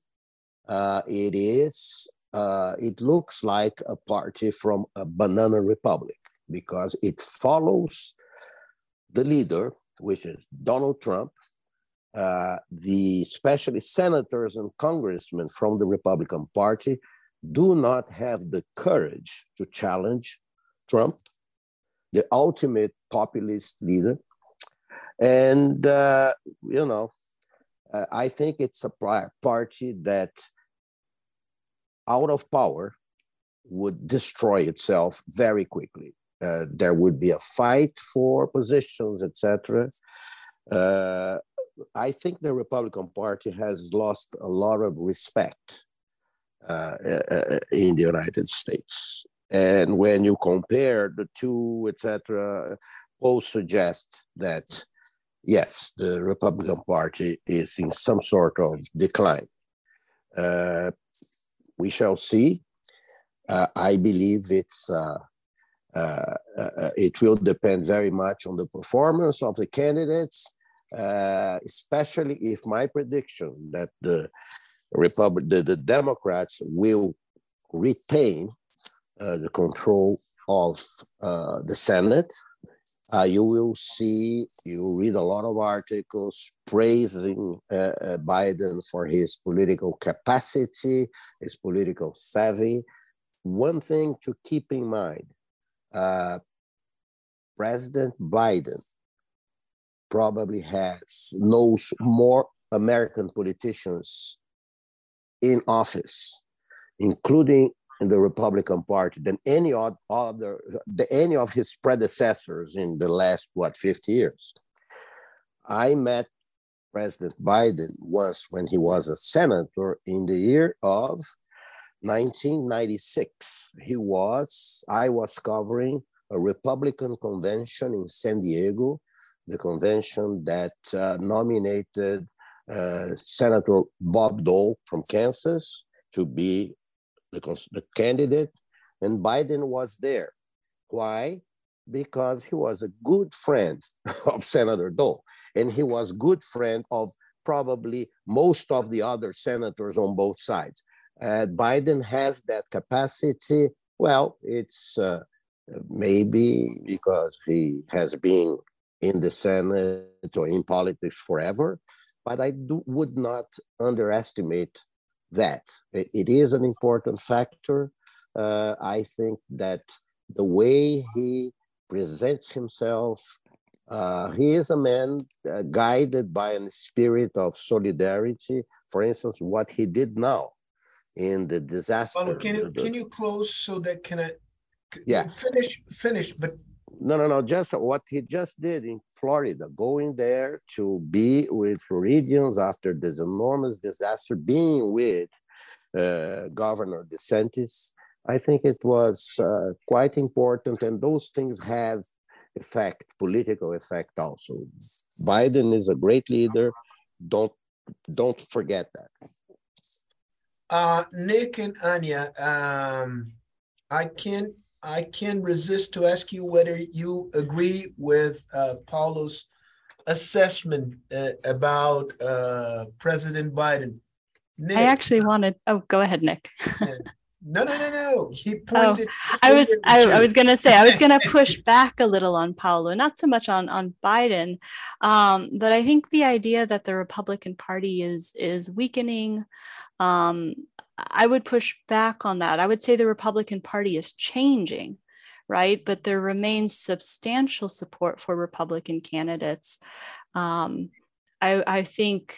Uh, it is. Uh, it looks like a party from a banana republic because it follows the leader, which is Donald Trump. Uh, the especially senators and congressmen from the Republican Party do not have the courage to challenge Trump the ultimate populist leader. And, uh, you know, uh, I think it's a party that, out of power, would destroy itself very quickly. Uh, there would be a fight for positions, etc. Uh, I think the Republican Party has lost a lot of respect uh, uh, in the United States. And when you compare the two, etc., both suggest that yes, the Republican Party is in some sort of decline. Uh, we shall see. Uh, I believe it's uh, uh, uh it will depend very much on the performance of the candidates, uh, especially if my prediction that the Republic, the, the Democrats will retain uh, the control of the Senate, uh, you will see, you read a lot of articles praising uh, uh, Biden for his political capacity, his political savvy. One thing to keep in mind uh, President Biden probably has knows more American politicians in office, including in the Republican Party than any other, the, any of his predecessors in the last what 50 years. I met President Biden once when he was a senator in the year of 1996. He was I was covering a Republican convention in San Diego, the convention that uh, nominated uh, Senator Bob Dole from Kansas to be the, the candidate, and Biden was there. Why? Because he was a good friend (laughs) of Senator Dole, and he was good friend of probably most of the other senators on both sides. Uh, Biden has that capacity. Well, it's uh, maybe because he has been in the Senate or in politics forever, but I do, would not underestimate that. It is an important factor. Uh, I think that the way he presents himself, uh, he is a man uh, guided by a spirit of solidarity. For instance, what he did now in the disaster. can you can you close so that can I Yeah. Finish, finish, but no, no, no. Just what he just did in Florida, going there to be with Floridians after this enormous disaster, being with uh, Governor DeSantis. I think it was uh, quite important, and those things have effect, political effect also. Biden is a great leader. Don't don't forget that. Uh, Nick and Anya, um, I can I can resist to ask you whether you agree with uh, Paulo's assessment uh, about uh, President Biden. Nick, I actually wanted. Oh, go ahead, Nick. no, no, no, no. He (laughs) oh, pointed. Oh, I was, I, I, was gonna say, I was gonna (laughs) push back a little on Paulo, not so much on on Biden, um, but I think the idea that the Republican Party is is weakening. Um, I would push back on that. I would say the Republican Party is changing, right? But there remains substantial support for Republican candidates. Um, I, I think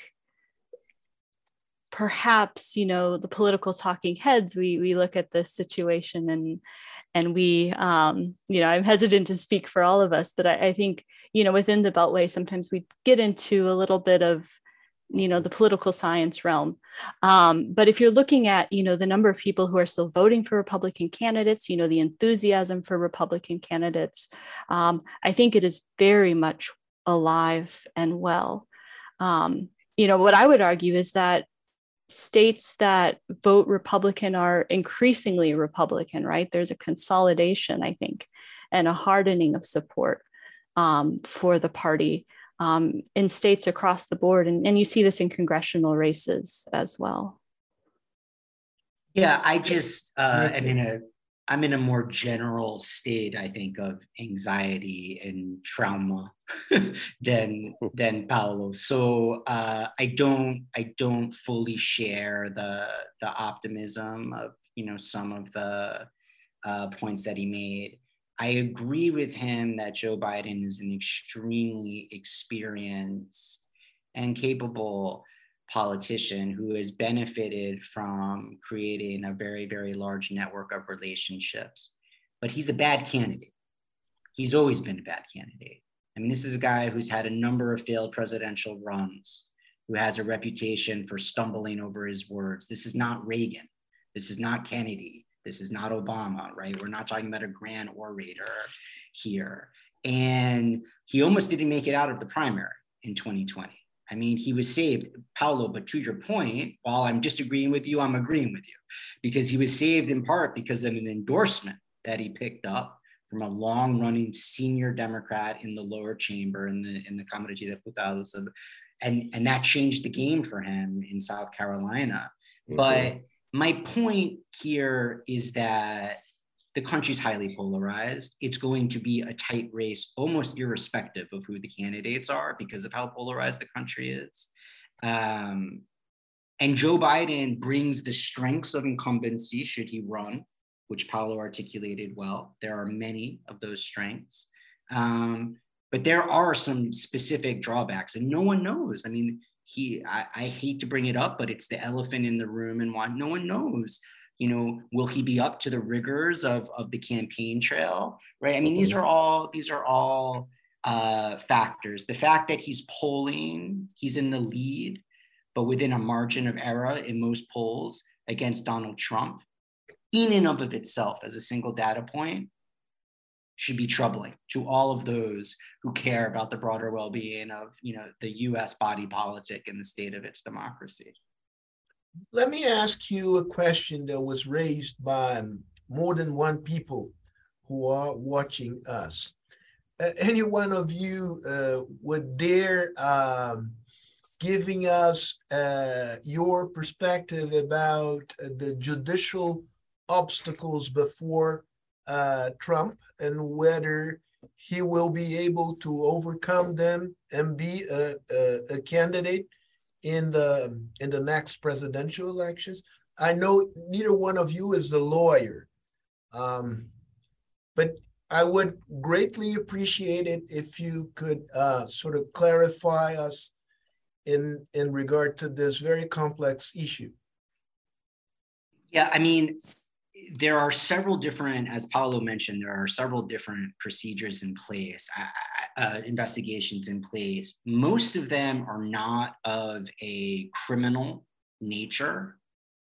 perhaps you know the political talking heads we we look at this situation and and we um, you know i'm hesitant to speak for all of us but I, I, think you know within the beltway sometimes we get into a little bit of you know the political science realm. Um, but if you're looking at you know the number of people who are still voting for republican candidates you know the enthusiasm for republican candidates um, i think it is very much alive and well. Um, you know what i would argue is that states that vote republican are increasingly republican right? There's a consolidation i think and a hardening of support um, for the party um, in states across the board. And, and you see this in congressional races as well. Yeah, I just uh, am in a I'm in a more general state, I think, of anxiety and trauma (laughs) than than Paulo. So uh, I don't I don't fully share the the optimism of you know some of the uh, points that he made. I agree with him that Joe Biden is an extremely experienced and capable politician who has benefited from creating a very, very large network of relationships. But he's a bad candidate. He's always been a bad candidate. I mean, this is a guy who's had a number of failed presidential runs, who has a reputation for stumbling over his words. This is not Reagan. This is not Kennedy. This is not Obama, right? We're not talking about a grand orator here. And he almost didn't make it out of the primary in 2020. I mean, he was saved, Paulo, but to your point, while I'm disagreeing with you, I'm agreeing with you because he was saved in part because of an endorsement that he picked up from a long running senior Democrat in the lower chamber in the, in the Cámara de Diputados. Of, and, and that changed the game for him in South Carolina. Mm-hmm. But my point here is that the country's highly polarized. It's going to be a tight race, almost irrespective of who the candidates are, because of how polarized the country is. Um, and Joe Biden brings the strengths of incumbency should he run, which Paulo articulated well. There are many of those strengths. Um, but there are some specific drawbacks, and no one knows. I mean, he I, I hate to bring it up, but it's the elephant in the room and why no one knows you know will he be up to the rigors of, of the campaign trail right i mean these mm-hmm. are all these are all uh, factors the fact that he's polling he's in the lead but within a margin of error in most polls against donald trump in and of, of itself as a single data point should be troubling to all of those who care about the broader well-being of you know the US body politic and the state of its democracy. Let me ask you a question that was raised by more than one people who are watching us. Uh, any one of you uh, would dare um, giving us uh, your perspective about the judicial obstacles before uh, Trump and whether he will be able to overcome them and be a, a, a, candidate in the in the next presidential elections. I know neither one of you is a lawyer, um, but I would greatly appreciate it if you could uh, sort of clarify us in in regard to this very complex issue. Yeah, I mean, there are several different, as Paulo mentioned, there are several different procedures in place, uh, uh, investigations in place. Most of them are not of a criminal nature,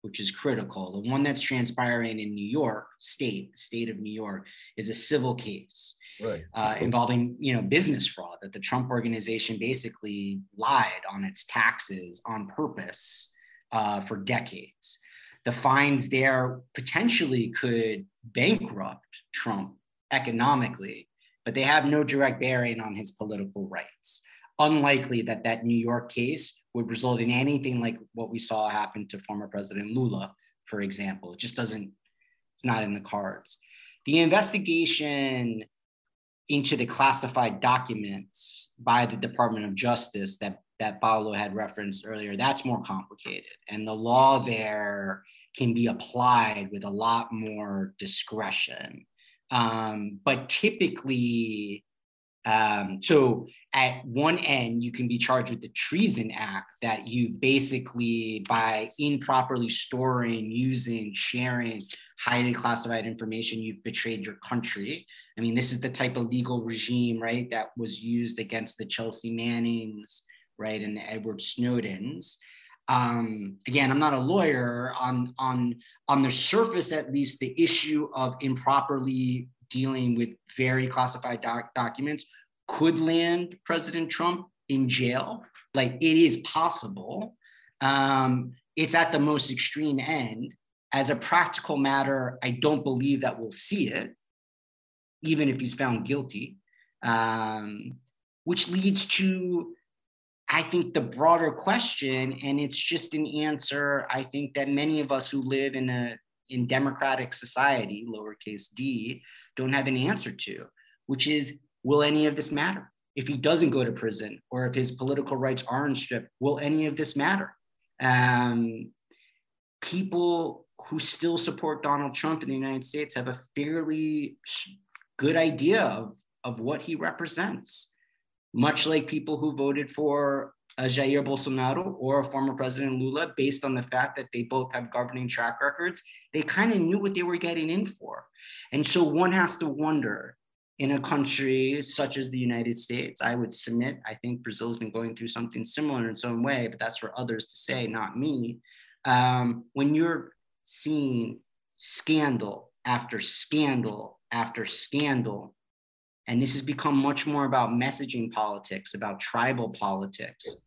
which is critical. The one that's transpiring in New York State, state of New York, is a civil case right. uh, involving, you know, business fraud that the Trump organization basically lied on its taxes on purpose uh, for decades the fines there potentially could bankrupt Trump economically, but they have no direct bearing on his political rights. Unlikely that that New York case would result in anything like what we saw happen to former President Lula, for example. It just doesn't, it's not in the cards. The investigation into the classified documents by the Department of Justice that that Paulo had referenced earlier, that's more complicated. And the law there can be applied with a lot more discretion. Um, but typically, um, so at one end, you can be charged with the Treason Act that you've basically, by improperly storing, using, sharing highly classified information, you've betrayed your country. I mean, this is the type of legal regime, right, that was used against the Chelsea Mannings, right, and the Edward Snowdens. Um, again, I'm not a lawyer. On on on the surface, at least, the issue of improperly dealing with very classified doc- documents could land President Trump in jail. Like it is possible. Um, it's at the most extreme end. As a practical matter, I don't believe that we'll see it, even if he's found guilty. Um, which leads to I think the broader question, and it's just an answer, I think that many of us who live in a in democratic society, lowercase d, don't have an answer to, which is, will any of this matter? If he doesn't go to prison or if his political rights aren't stripped, will any of this matter? Um, people who still support Donald Trump in the United States have a fairly good idea of, of what he represents much like people who voted for uh, Jair Bolsonaro or former President Lula, based on the fact that they both have governing track records, they kind of knew what they were getting in for. And so one has to wonder in a country such as the United States, I would submit, I think Brazil's been going through something similar in its own way, but that's for others to say, not me. Um, when you're seeing scandal after scandal after scandal and this has become much more about messaging politics, about tribal politics.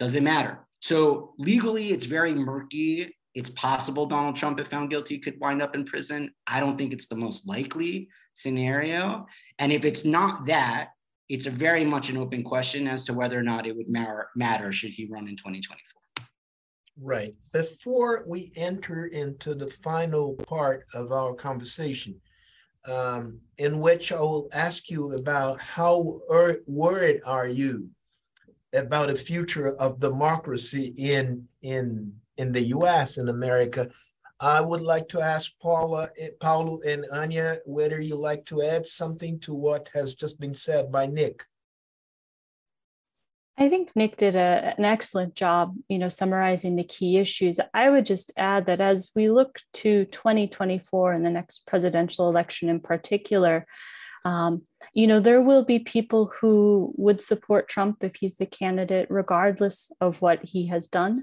Does it matter? So legally, it's very murky. It's possible Donald Trump, if found guilty, could wind up in prison. I don't think it's the most likely scenario. And if it's not that, it's a very much an open question as to whether or not it would matter, matter should he run in 2024. Right. Before we enter into the final part of our conversation, um, in which I will ask you about how er, worried are you about the future of democracy in in in the U.S. in America. I would like to ask Paula, eh, Paulo and Anya whether you like to add something to what has just been said by Nick. I think Nick did a, an excellent job, you know, summarizing the key issues. I would just add that as we look to 2024 and the next presidential election in particular, um, you know, there will be people who would support Trump if he's the candidate, regardless of what he has done.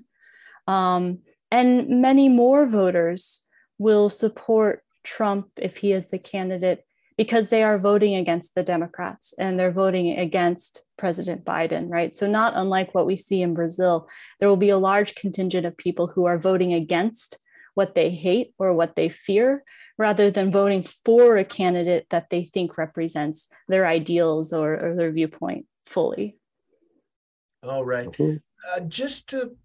Um, and many more voters will support Trump if he is the candidate because they are voting against the Democrats and they're voting against President Biden, right? So, not unlike what we see in Brazil, there will be a large contingent of people who are voting against what they hate or what they fear rather than voting for a candidate that they think represents their ideals or, or their viewpoint fully. All right. Uh, just to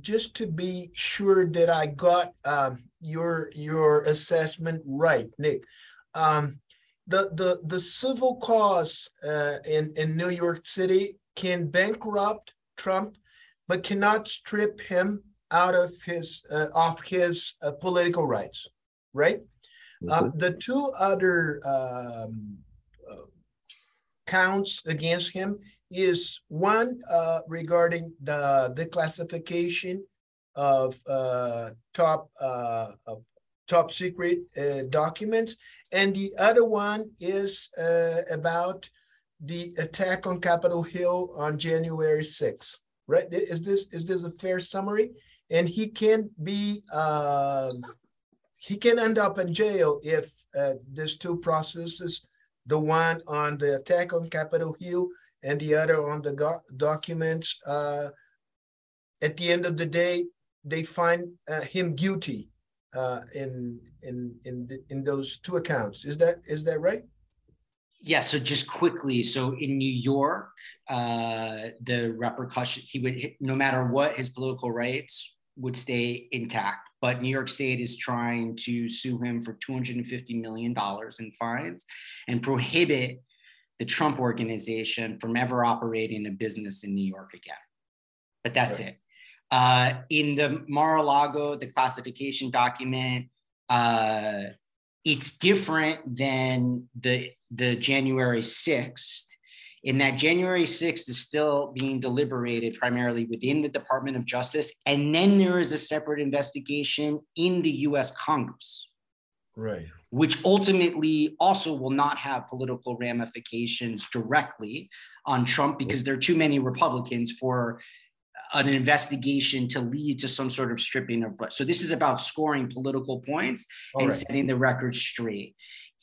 just to be sure that I got um, your your assessment right, Nick. Um, the the the civil cause uh, in in New York City can bankrupt Trump, but cannot strip him out of his uh, off his uh, political rights. Right. Uh, mm-hmm. the two other um, uh, counts against him is one uh, regarding the declassification of top top secret uh, documents, and the other one is uh, about the attack on Capitol Hill on January 6th. Right? Is this is this a fair summary? And he can be um, he can end up in jail if uh, there's two processes, the one on the attack on Capitol Hill and the other on the documents. Uh, at the end of the day, they find uh, him guilty uh, in in in in those two accounts. Is that is that right? Yeah. So just quickly, so in New York, uh, the repercussion he would no matter what his political rights would stay intact. But New York State is trying to sue him for $250 million in fines and prohibit the Trump organization from ever operating a business in New York again. But that's it. Uh, in the Mar-a-Lago, the classification document, uh, it's different than the, the January 6th in that January 6th is still being deliberated primarily within the Department of Justice. And then there is a separate investigation in the US Congress. Right. Which ultimately also will not have political ramifications directly on Trump because there are too many Republicans for an investigation to lead to some sort of stripping of blood. So this is about scoring political points All and right. setting the record straight.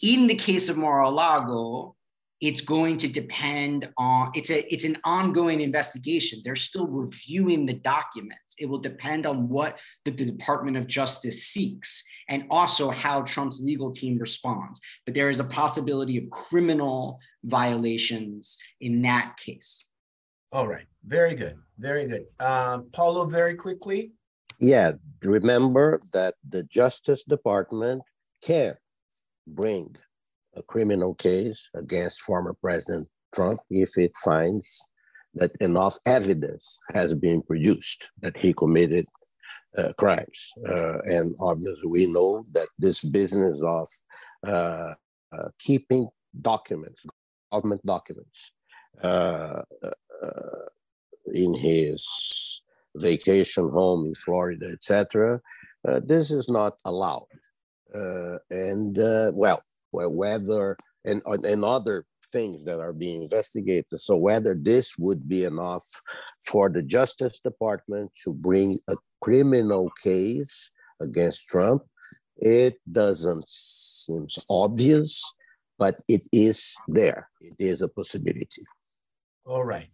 In the case of Mar-a-Lago, it's going to depend on it's a it's an ongoing investigation they're still reviewing the documents it will depend on what the, the, department of justice seeks and also how trump's legal team responds but there is a possibility of criminal violations in that case all right. Very good. Very good. Um, paulo very quickly. Yeah. Remember that the justice department can bring a criminal case against former President Trump if it finds that enough evidence has been produced that he committed uh, crimes. Uh, and obviously, we know that this business of uh, uh keeping documents, government documents, uh, uh, Uh, in his vacation home in Florida, etc., uh, this is not allowed. Uh, and well, whether and and other things that are being investigated. So whether this would be enough for the Justice Department to bring a criminal case against Trump, it doesn't seem obvious, but it is there. It is a possibility. All right.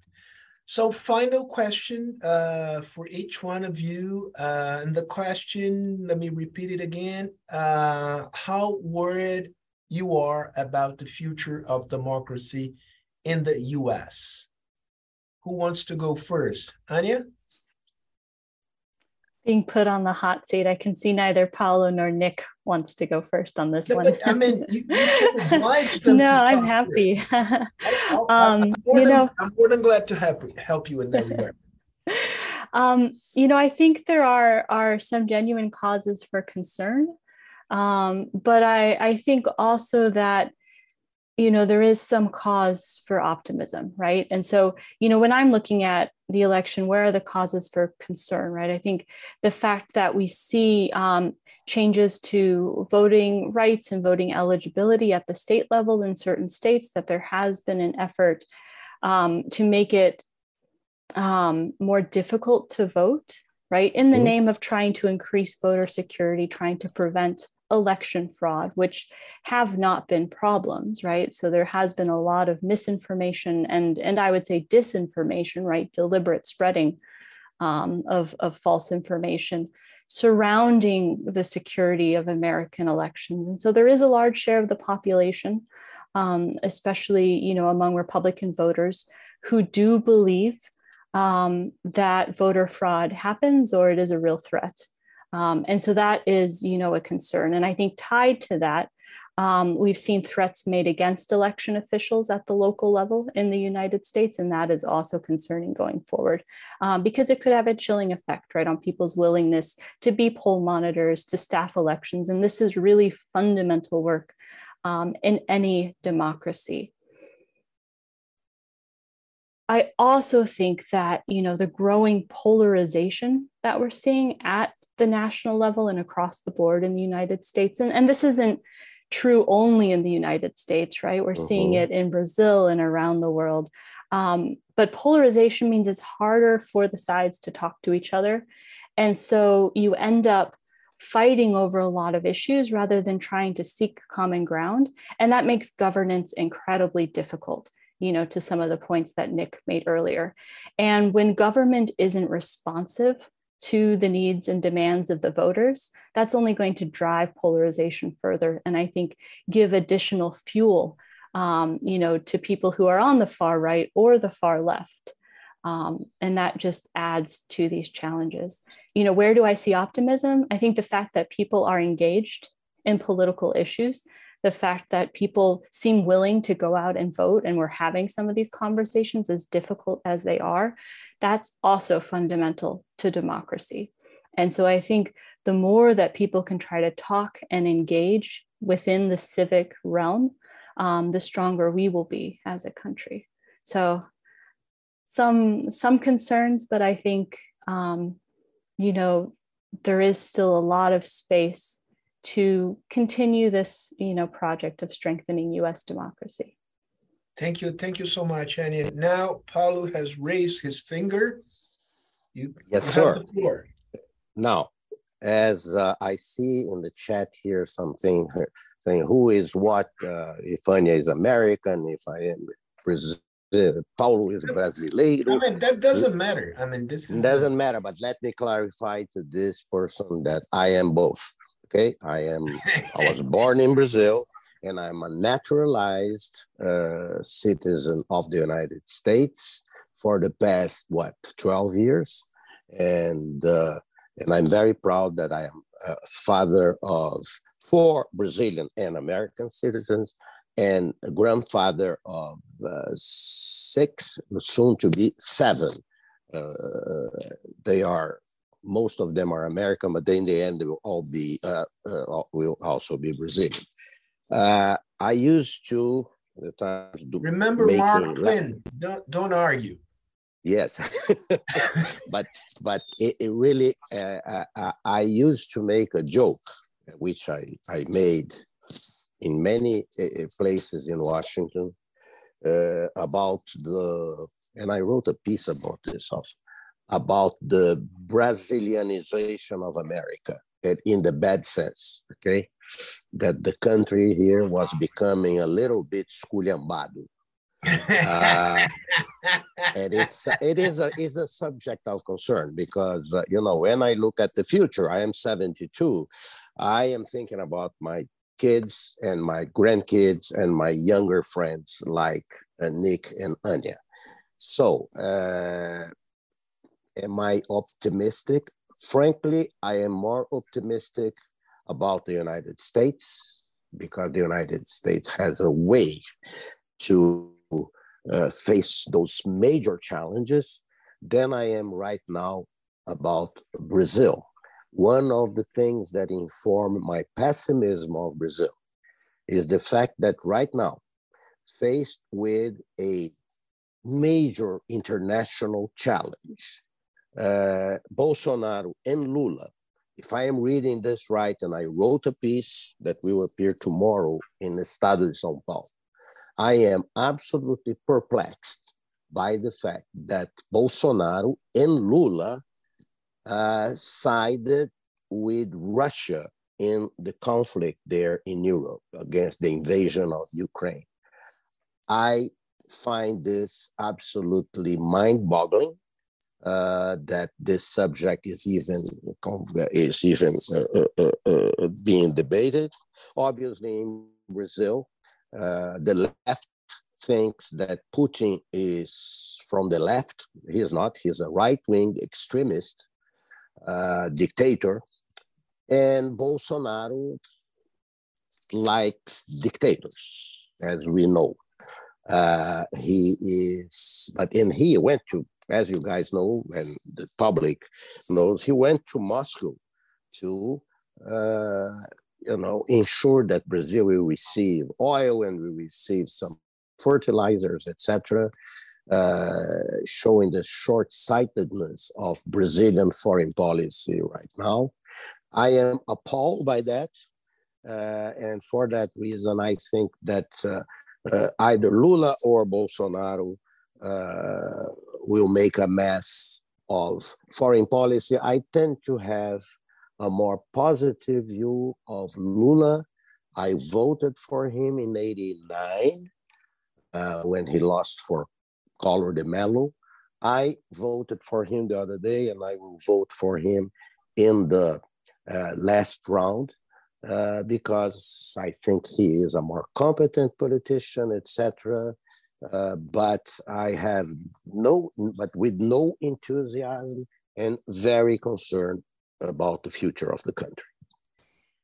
So final question uh, for each one of you. Uh, and the question, let me repeat it again. Uh, how worried you are about the future of democracy in the US. Who wants to go first? Anya? Being put on the hot seat, I can see neither Paulo nor Nick wants to go first on this yeah, one. I mean, you, you (laughs) no, I'm happy. I, (laughs) um, you than, know, I'm more than glad to help, help you in that regard. (laughs) Um, you know, I think there are are some genuine causes for concern. Um, but I, I think also that you know there is some cause for optimism right? And so you know when i'm looking at the election where are the causes for concern right? I think the fact that we see um, changes to voting rights and voting eligibility at the state level in certain states that there has been an effort um, to make it um, more difficult to vote right? In the mm-hmm. name of trying to increase voter security trying to prevent election fraud, which have not been problems, right? So there has been a lot of misinformation and, and I would say disinformation, right? Deliberate spreading um, of, of false information surrounding the security of American elections. And so there is a large share of the population, um, especially, you know, among Republican voters who do believe um, that voter fraud happens or it is a real threat. Um, and so that is, you know, a concern. And I think tied to that, um, we've seen threats made against election officials at the local level in the United States, and that is also concerning going forward um, because it could have a chilling effect, right, on people's willingness to be poll monitors, to staff elections. And this is really fundamental work um, in any democracy. I also think that you know the growing polarization that we're seeing at the national level and across the board in the United States. And, and this isn't true only in the United States, right? We're seeing mm-hmm. it in Brazil and around the world. Um, but polarization means it's harder for the sides to talk to each other. And so you end up fighting over a lot of issues rather than trying to seek common ground. And that makes governance incredibly difficult, you know, to some of the points that Nick made earlier. And when government isn't responsive to the needs and demands of the voters, that's only going to drive polarization further. And I think give additional fuel, um, you know, to people who are on the far right or the far left. Um, and that just adds to these challenges. You know, where do I see optimism? I think the fact that people are engaged in political issues, the fact that people seem willing to go out and vote, and we're having some of these conversations as difficult as they are, that's also fundamental to democracy. And so I think the more that people can try to talk and engage within the civic realm, um, the stronger we will be as a country. So some some concerns, but I think um, you know there is still a lot of space to continue this you know project of strengthening U.S. democracy. Thank you, thank you so much, Annie. Now Paulo has raised his finger. You yes, sir. Now, as uh, I see in the chat here something saying who is what, uh, if Anya is American, if I am Brazil, Paulo is brasileiro. I mean, that doesn't matter. I mean, this is doesn't matter. But let me clarify to this person that I am both. Okay, I am. I was born in Brazil, and I'm a naturalized uh, citizen of the United States for the past what 12 years, and uh, and I'm very proud that I am a father of four Brazilian and American citizens and a grandfather of uh, six, soon to be seven. Uh, they are most of them are American, but in the end they will all be uh, uh will also be Brazilian. Uh, I used to remember Mark Twain. Don't don't argue. Yes, (laughs) but but it, it really uh, I, I used to make a joke, which I I made in many uh, places in Washington uh, about the, and I wrote a piece about this also, about the Brazilianization of America in the bad sense, okay? That the country here was becoming a little bit esculhambado. uh, and it's it is a is a subject of concern because uh, you know when I look at the future, I am 72. I am thinking about my kids and my grandkids and my younger friends like uh, Nick and Anya. So, uh, am I optimistic? Frankly, I am more optimistic about the United States because the United States has a way to uh, face those major challenges than I am right now about Brazil. One of the things that inform my pessimism of Brazil is the fact that right now, faced with a major international challenge, uh, Bolsonaro and Lula, if I am reading this right, and I wrote a piece that will appear tomorrow in the Estado de São Paulo, I am absolutely perplexed by the fact that Bolsonaro and Lula uh, sided with Russia in the conflict there in Europe against the invasion of Ukraine. I find this absolutely mind boggling. Uh, that this subject is even is even uh, uh, uh, uh being debated. Obviously, in Brazil, the left thinks that Putin is from the left. He is not. He's a right wing extremist dictator, and Bolsonaro likes dictators, as we know. Uh, he is, but and he went to, as you guys know, and the public knows, he went to Moscow to, uh, you know, ensure that Brazil will receive oil and will receive some fertilizers, etc uh, showing the short sightedness of Brazilian foreign policy right now. I am appalled by that. Uh, and for that reason, I think that uh, uh, either Lula or Bolsonaro uh, will make a mess of foreign policy. I tend to have a more positive view of Lula. I voted for him in 89 uh, when he lost for Collor de Mello. I voted for him the other day, and I will vote for him in the uh, last round uh, because I think he is a more competent politician, etc. Uh, but I have no, but with no enthusiasm and very concerned about the future of the country.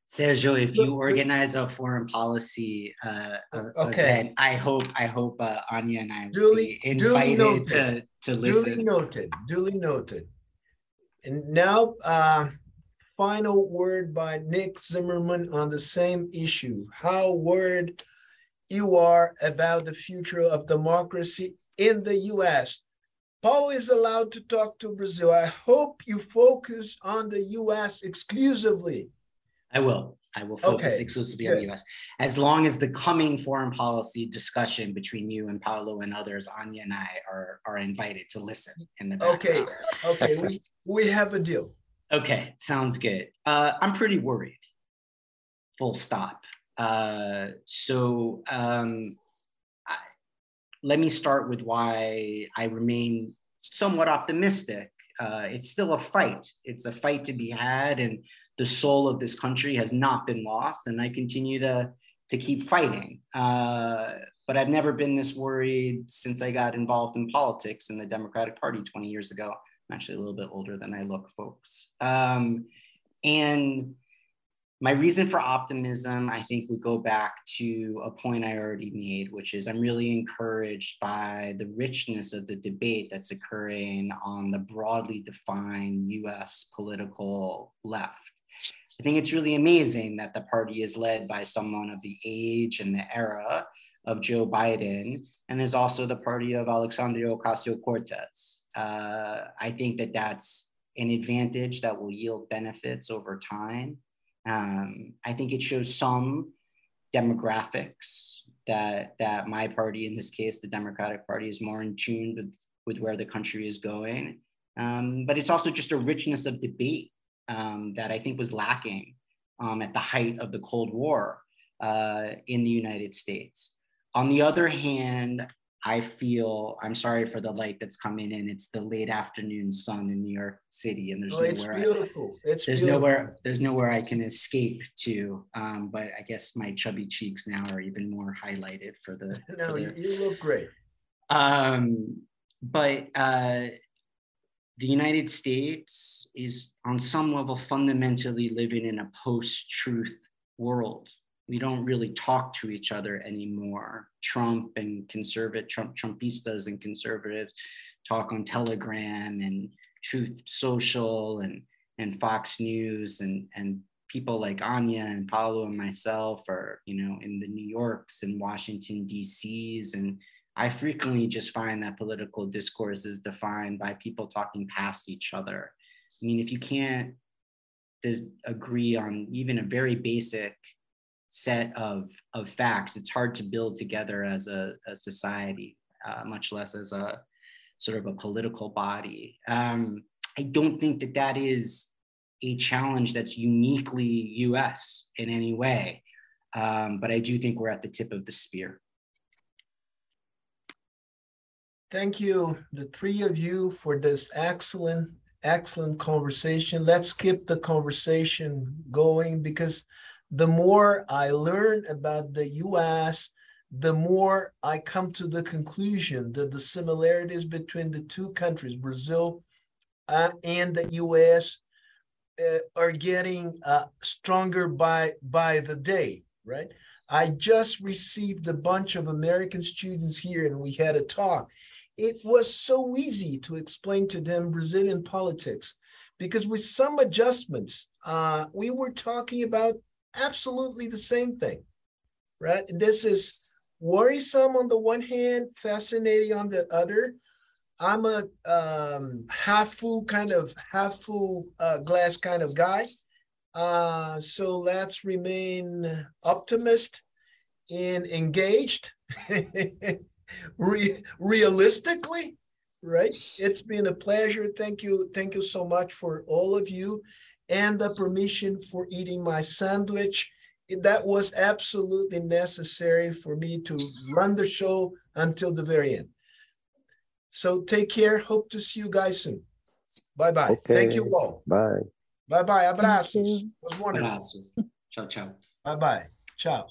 Sergio, if you organize a foreign policy uh, okay. event, I hope I hope uh, Anya and I will duly, be invited to, to listen. Duly noted. Duly noted. And now, uh, final word by Nick Zimmerman on the same issue. How worried you are about the future of democracy in the U.S. Paulo is allowed to talk to Brazil. I hope you focus on the U.S. exclusively I will. I will focus okay. exclusively Good. on the US. As long as the coming foreign policy discussion between you and Paulo and others, Anya and I are, are invited to listen in the background. Okay. Okay. we, we have a deal. Okay. Sounds good. Uh, I'm pretty worried. Full stop. Uh, so um, I, let me start with why I remain somewhat optimistic. Uh, it's still a fight. It's a fight to be had. And the soul of this country has not been lost, and I continue to to keep fighting. Uh, but I've never been this worried since I got involved in politics in the Democratic Party 20 years ago. I'm actually a little bit older than I look, folks. Um, and my reason for optimism, I think, would go back to a point I already made, which is I'm really encouraged by the richness of the debate that's occurring on the broadly defined US political left. I think it's really amazing that the party is led by someone of the age and the era of Joe Biden and is also the party of Alexandria Ocasio Cortez. Uh, I think that that's an advantage that will yield benefits over time. Um, I think it shows some demographics that that my party, in this case, the Democratic Party, is more in tune with, with where the country is going. Um, but it's also just a richness of debate um, that I think was lacking um, at the height of the Cold War uh, in the United States. On the other hand, I feel I'm sorry for the light that's coming in. It's the late afternoon sun in New York City, and there's oh, it's nowhere beautiful. I, it's there's beautiful. nowhere there's nowhere I can escape to. Um, but I guess my chubby cheeks now are even more highlighted for the. (laughs) no, for the, you look great. Um, but uh, the United States is on some level fundamentally living in a post truth world. We don't really talk to each other anymore. Trump and conservative, Trump, Trumpistas and conservatives talk on Telegram and Truth Social and, and Fox News and, and people like Anya and Paulo and myself are, you know, in the New Yorks and Washington, DCs and I frequently just find that political discourse is defined by people talking past each other. I mean, if you can't agree on even a very basic set of, of facts, it's hard to build together as a, a society, uh, much less as a sort of a political body. Um, I don't think that that is a challenge that's uniquely US in any way. Um, but I do think we're at the tip of the spear. Thank you, the three of you, for this excellent, excellent conversation. Let's keep the conversation going because the more I learn about the US, the more I come to the conclusion that the similarities between the two countries, Brazil uh, and the US, uh, are getting uh, stronger by by the day, right? I just received a bunch of American students here and we had a talk it was so easy to explain to them Brazilian politics because with some adjustments, uh, we were talking about absolutely the same thing, right? And this is worrisome on the one hand, fascinating on the other. I'm a um, half full kind of half full uh, glass kind of guy. Uh, so let's remain optimist and engaged (laughs) Re- realistically right it's been a pleasure thank you thank you so much for all of you and the permission for eating my sandwich. That was absolutely necessary for me to run the show until the very end. So take care. Hope to see you guys soon. Bye bye okay. thank you all. Bye. Bye bye abraços it was wonderful. Abraços ciao ciao. Bye bye ciao